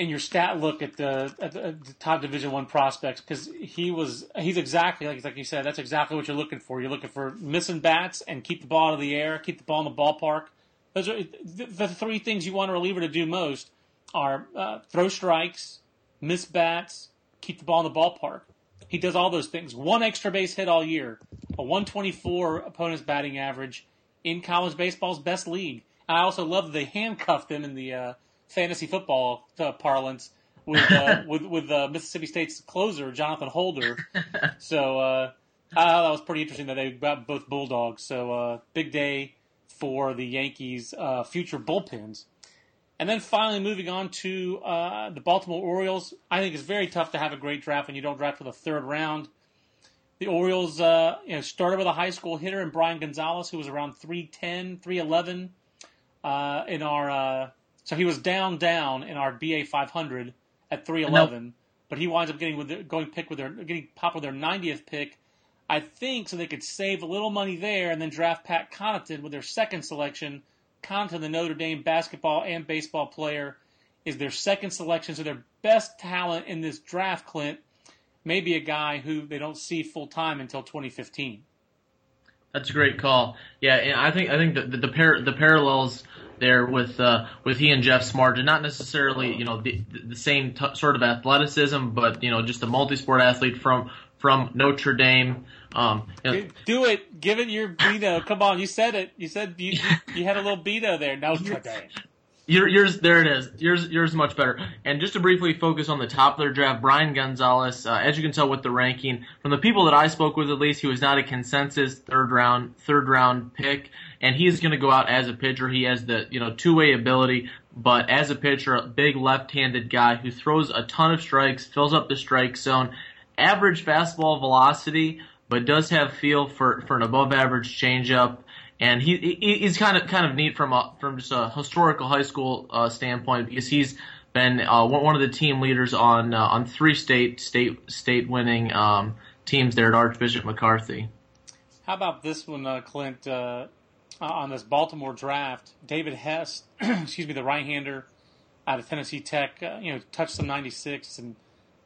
in your stat look at the, at the, at the top Division One prospects because he was he's exactly like like you said that's exactly what you're looking for. You're looking for missing bats and keep the ball out of the air, keep the ball in the ballpark. Those are the, the three things you want a reliever to do most are uh, throw strikes, miss bats, keep the ball in the ballpark. He does all those things. One extra base hit all year, a 124 opponent's batting average in college baseball's best league. I also love they handcuffed him in the uh, fantasy football uh, parlance with uh, with with uh, Mississippi State's closer Jonathan Holder. so uh, I thought that was pretty interesting that they got both Bulldogs. So uh, big day for the Yankees' uh, future bullpens. And then finally, moving on to uh, the Baltimore Orioles. I think it's very tough to have a great draft when you don't draft for the third round. The Orioles uh, you know, started with a high school hitter in Brian Gonzalez, who was around 310, 311 uh, in our uh, so he was down, down in our BA 500 at 311, but he winds up getting with the, going pick with their getting popped with their 90th pick. I think so they could save a little money there and then draft Pat Connaughton with their second selection. Connaughton, the Notre Dame basketball and baseball player, is their second selection. So their best talent in this draft, Clint, may be a guy who they don't see full time until 2015. That's a great call. Yeah, and I think I think the the, the, par- the parallels there with uh, with he and Jeff Samardzija, and not necessarily you know the, the same t- sort of athleticism, but you know just a multi-sport athlete from from Notre Dame. Um, know, Do it. Give it your Beano. Come on, you said it. You said you you had a little Beano there. Notre Dame. Your, yours, there it is. Yours, yours much better. And just to briefly focus on the top of their draft, Brian Gonzalez. Uh, as you can tell with the ranking, from the people that I spoke with, at least, he was not a consensus third round, third round pick. And he's going to go out as a pitcher. He has the, you know, two way ability, but as a pitcher, a big left-handed guy who throws a ton of strikes, fills up the strike zone, average fastball velocity, but does have feel for for an above average changeup and he, he he's kind of kind of neat from a from just a historical high school uh, standpoint because he's been uh, one of the team leaders on uh, on three state state state winning um, teams there at Archbishop McCarthy. How about this one, uh, Clint? Uh, on this Baltimore draft, David Hess, excuse me, the right-hander out of Tennessee Tech, uh, you know, touched some 96 and,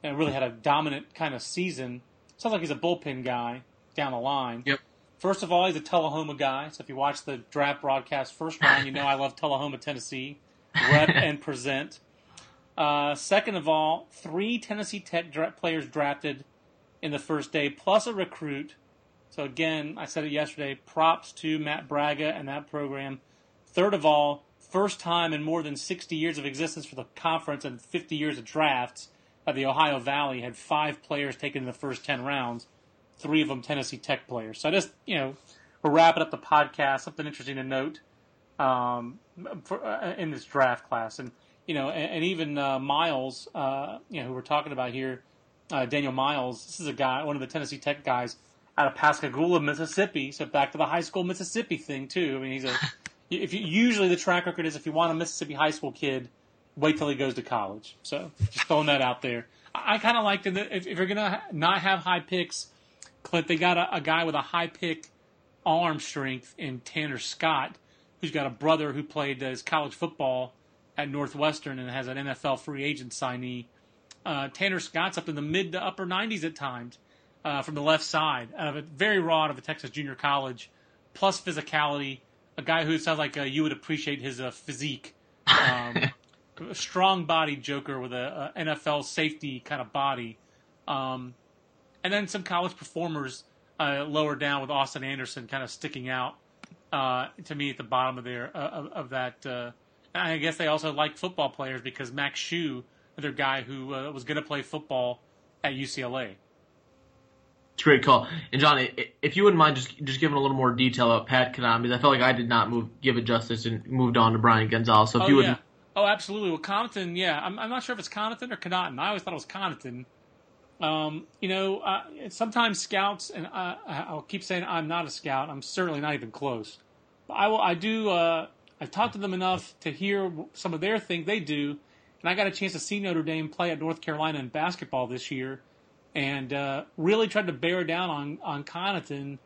and really had a dominant kind of season. Sounds like he's a bullpen guy down the line. Yep. First of all, he's a Tullahoma guy. So if you watch the draft broadcast first round, you know I love Tullahoma, Tennessee. Rep and present. Uh, second of all, three Tennessee Tech dra- players drafted in the first day, plus a recruit. So again, I said it yesterday. Props to Matt Bragga and that program. Third of all, first time in more than 60 years of existence for the conference and 50 years of drafts that the Ohio Valley had five players taken in the first 10 rounds three of them Tennessee Tech players. So I just, you know, we're wrapping up the podcast. Something interesting to note um, for, uh, in this draft class, and you know, and, and even uh, Miles, uh, you know, who we're talking about here, uh, Daniel Miles. This is a guy, one of the Tennessee Tech guys out of Pascagoula, Mississippi. So back to the high school Mississippi thing too. I mean, he's a. if you, usually the track record is if you want a Mississippi high school kid, wait till he goes to college. So just throwing that out there. I, I kind of like to if, if you're gonna ha- not have high picks, Clint, they got a, a guy with a high pick arm strength in Tanner Scott, who's got a brother who played his college football at Northwestern and has an NFL free agent signee. Uh, Tanner Scott's up in the mid to upper 90s at times uh, from the left side. Out of a very raw out of a Texas junior college, plus physicality. A guy who sounds like uh, you would appreciate his uh, physique. Um, a strong body joker with a, a NFL safety kind of body. Um, and then some college performers uh, lower down with Austin Anderson kind of sticking out uh, to me at the bottom of their uh, of, of that. Uh, I guess they also like football players because Max Schuh, another guy who uh, was going to play football at UCLA. It's a great call. And John, if you wouldn't mind just just giving a little more detail about Pat because I felt like I did not move give it justice and moved on to Brian Gonzalez. So if oh you would, yeah. Oh, absolutely. Well, Connaughton, yeah. I'm, I'm not sure if it's Connaughton or Connaughton. I always thought it was Connaughton. Um, you know, uh, sometimes scouts, and I, I'll keep saying I'm not a scout. I'm certainly not even close. But I will. I do. Uh, I've talked to them enough to hear some of their things they do, and I got a chance to see Notre Dame play at North Carolina in basketball this year, and uh, really tried to bear down on on Connaughton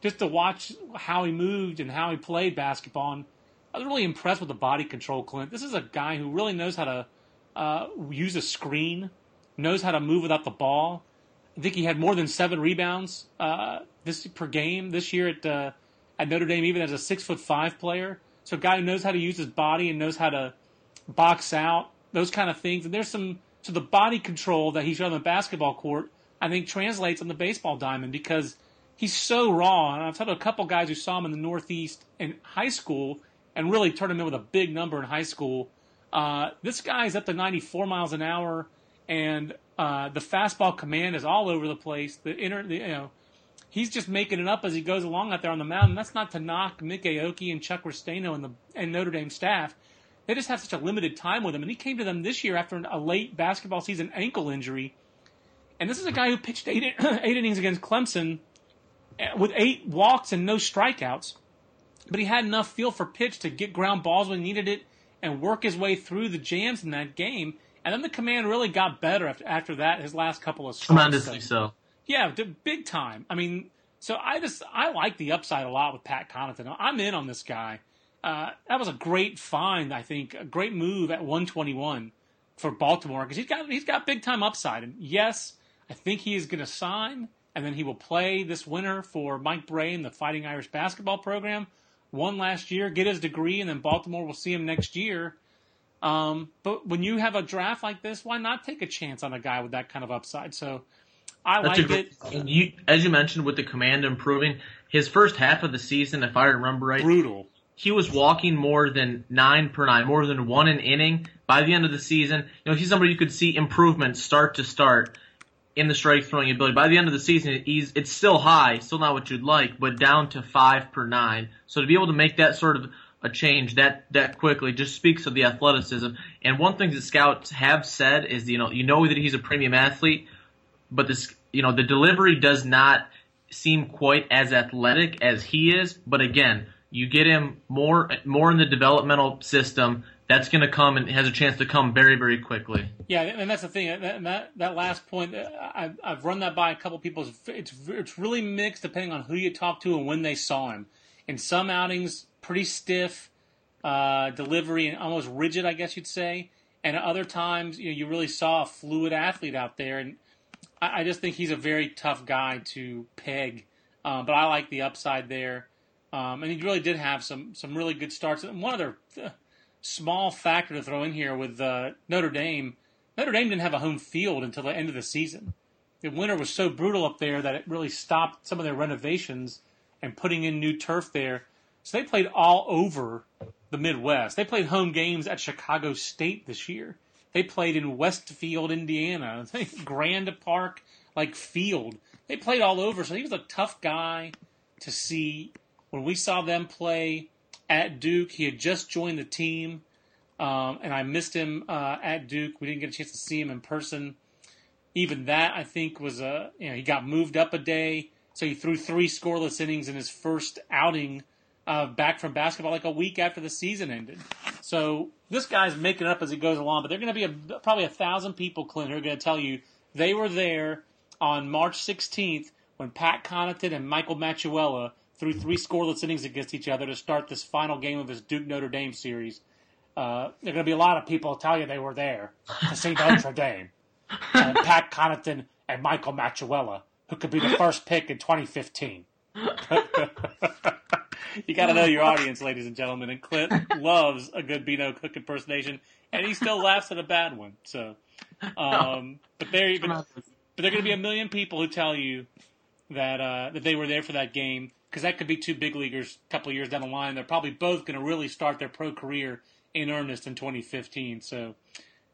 just to watch how he moved and how he played basketball. And I was really impressed with the body control, Clint. This is a guy who really knows how to uh, use a screen, knows how to move without the ball. I think he had more than seven rebounds uh, this per game this year at uh, at Notre Dame, even as a six foot five player. So a guy who knows how to use his body and knows how to box out those kind of things. And there's some so the body control that he showed on the basketball court, I think translates on the baseball diamond because he's so raw. And I've talked to a couple guys who saw him in the Northeast in high school and really turned him in with a big number in high school. Uh, this guy's up to 94 miles an hour, and uh, the fastball command is all over the place. The inner, the, you know, he's just making it up as he goes along out there on the mound. And that's not to knock Mik Aoki and Chuck Ristano and the and Notre Dame staff. They just have such a limited time with him, and he came to them this year after a late basketball season ankle injury. And this is a guy who pitched eight, eight innings against Clemson uh, with eight walks and no strikeouts but he had enough feel for pitch to get ground balls when he needed it and work his way through the jams in that game. And then the command really got better after, after that. His last couple of starts. tremendously so. Yeah, big time. I mean, so I just I like the upside a lot with Pat Connaughton. I'm in on this guy. Uh, that was a great find, I think, a great move at 121 for Baltimore because he's got he's got big time upside. And yes, I think he is going to sign, and then he will play this winter for Mike Brey and the Fighting Irish basketball program. Won last year, get his degree, and then Baltimore will see him next year. Um, but when you have a draft like this, why not take a chance on a guy with that kind of upside? So I That's like great, it. and you, as you mentioned, with the command improving, his first half of the season, if I remember right, Brutal. He was walking more than nine per nine, more than one an inning. By the end of the season, you know, he's somebody you could see improvement start to start in the strike throwing ability. By the end of the season, he's it's still high, still not what you'd like, but down to five per nine. So to be able to make that sort of a change that that quickly just speaks of the athleticism. And one thing that scouts have said is, you know, you know that he's a premium athlete, but this, you know, the delivery does not seem quite as athletic as he is. But again, you get him more more in the developmental system. That's going to come and has a chance to come very very quickly. Yeah, and that's the thing. That that, that last point, uh, I've, I've run that by a couple people. It's, it's really mixed depending on who you talk to and when they saw him. In some outings, pretty stiff uh, delivery and almost rigid, I guess you'd say. And other times, you know, you really saw a fluid athlete out there. And I, I just think he's a very tough guy to peg. Um, but I like the upside there. Um, and he really did have some some really good starts. And one other uh, small factor to throw in here with uh, Notre Dame, Notre Dame didn't have a home field until the end of the season. The winter was so brutal up there that it really stopped some of their renovations and putting in new turf there. So they played all over the Midwest. They played home games at Chicago State this year. They played in Westfield, Indiana, Grand Park, like field. They played all over. So he was a tough guy to see. When we saw them play at Duke, he had just joined the team, um, and I missed him uh, at Duke. We didn't get a chance to see him in person. Even that, I think, was a you know he got moved up a day, so he threw three scoreless innings in his first outing uh, back from basketball, like a week after the season ended. So this guy's making it up as he goes along, but they're going to be a, probably a thousand people, Clint, who are going to tell you they were there on March 16th when Pat Connaughton and Michael Matuella threw three scoreless innings against each other to start this final game of this Duke Notre Dame series. Uh, there are going to be a lot of people tell you they were there to see Notre Dame. And Pat Connaughton and Michael Matuella, who could be the first pick in 2015. you got to know your audience, ladies and gentlemen. And Clint loves a good Beano Cook impersonation, and he still laughs at a bad one. So, um, but there, but, but there are going to be a million people who tell you that uh, that they were there for that game because that could be two big leaguers a couple years down the line. They're probably both going to really start their pro career in earnest in 2015. So,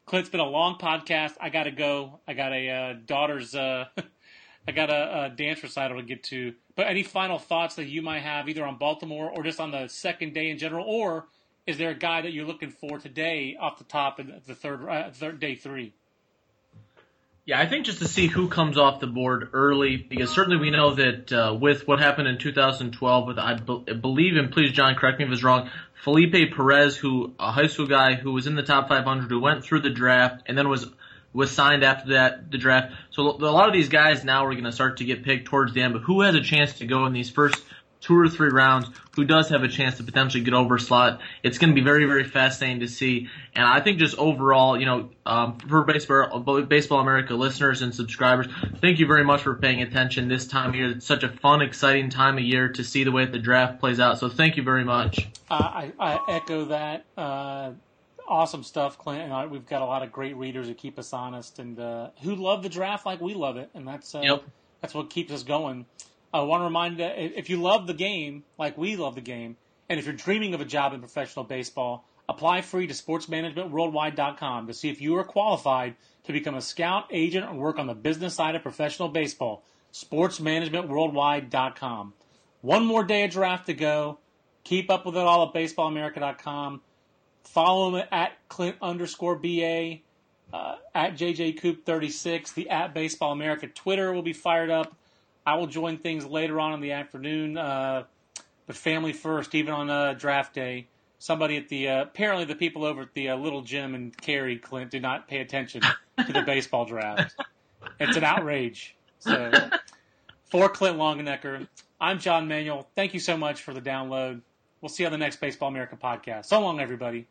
Clint's been a long podcast. I got to go. I got a uh, daughter's. Uh, I got a, a, dance recital to get to. But any final thoughts that you might have, either on Baltimore or just on the second day in general, or is there a guy that you're looking for today off the top of the third, uh, third day three? Yeah, I think just to see who comes off the board early, because certainly we know that uh, with what happened in 2012 with, I be- believe, and please, John, correct me if it's wrong, Felipe Perez, who a high school guy who was in the top 500, who went through the draft and then was was signed after that the draft. So a lot of these guys now are going to start to get picked towards the end. But who has a chance to go in these first two or three rounds? Who does have a chance to potentially get over slot? It's going to be very very fascinating to see. And I think just overall, you know, um, for baseball baseball America listeners and subscribers, thank you very much for paying attention this time of year. It's such a fun, exciting time of year to see the way the draft plays out. So thank you very much. Uh, I, I echo that. Uh, awesome stuff, Clint. And I, we've got a lot of great readers who keep us honest and uh, who love the draft like we love it, and that's uh, yep. that's what keeps us going. I want to remind that if you love the game like we love the game, and if you're dreaming of a job in professional baseball, apply free to sportsmanagementworldwide.com to see if you are qualified to become a scout, agent, or work on the business side of professional baseball. Sportsmanagementworldwide.com. One more day of draft to go. Keep up with it all at baseballamerica.com. Follow him at Clint underscore BA, uh, at JJCoop36. The at Baseball America Twitter will be fired up. I will join things later on in the afternoon, uh, but family first, even on uh, draft day. Somebody at the uh, apparently the people over at the uh, little gym and Cary Clint do not pay attention to the baseball draft. It's an outrage. So for Clint Longenecker, I'm John Manuel. Thank you so much for the download. We'll see you on the next Baseball America podcast. So long, everybody.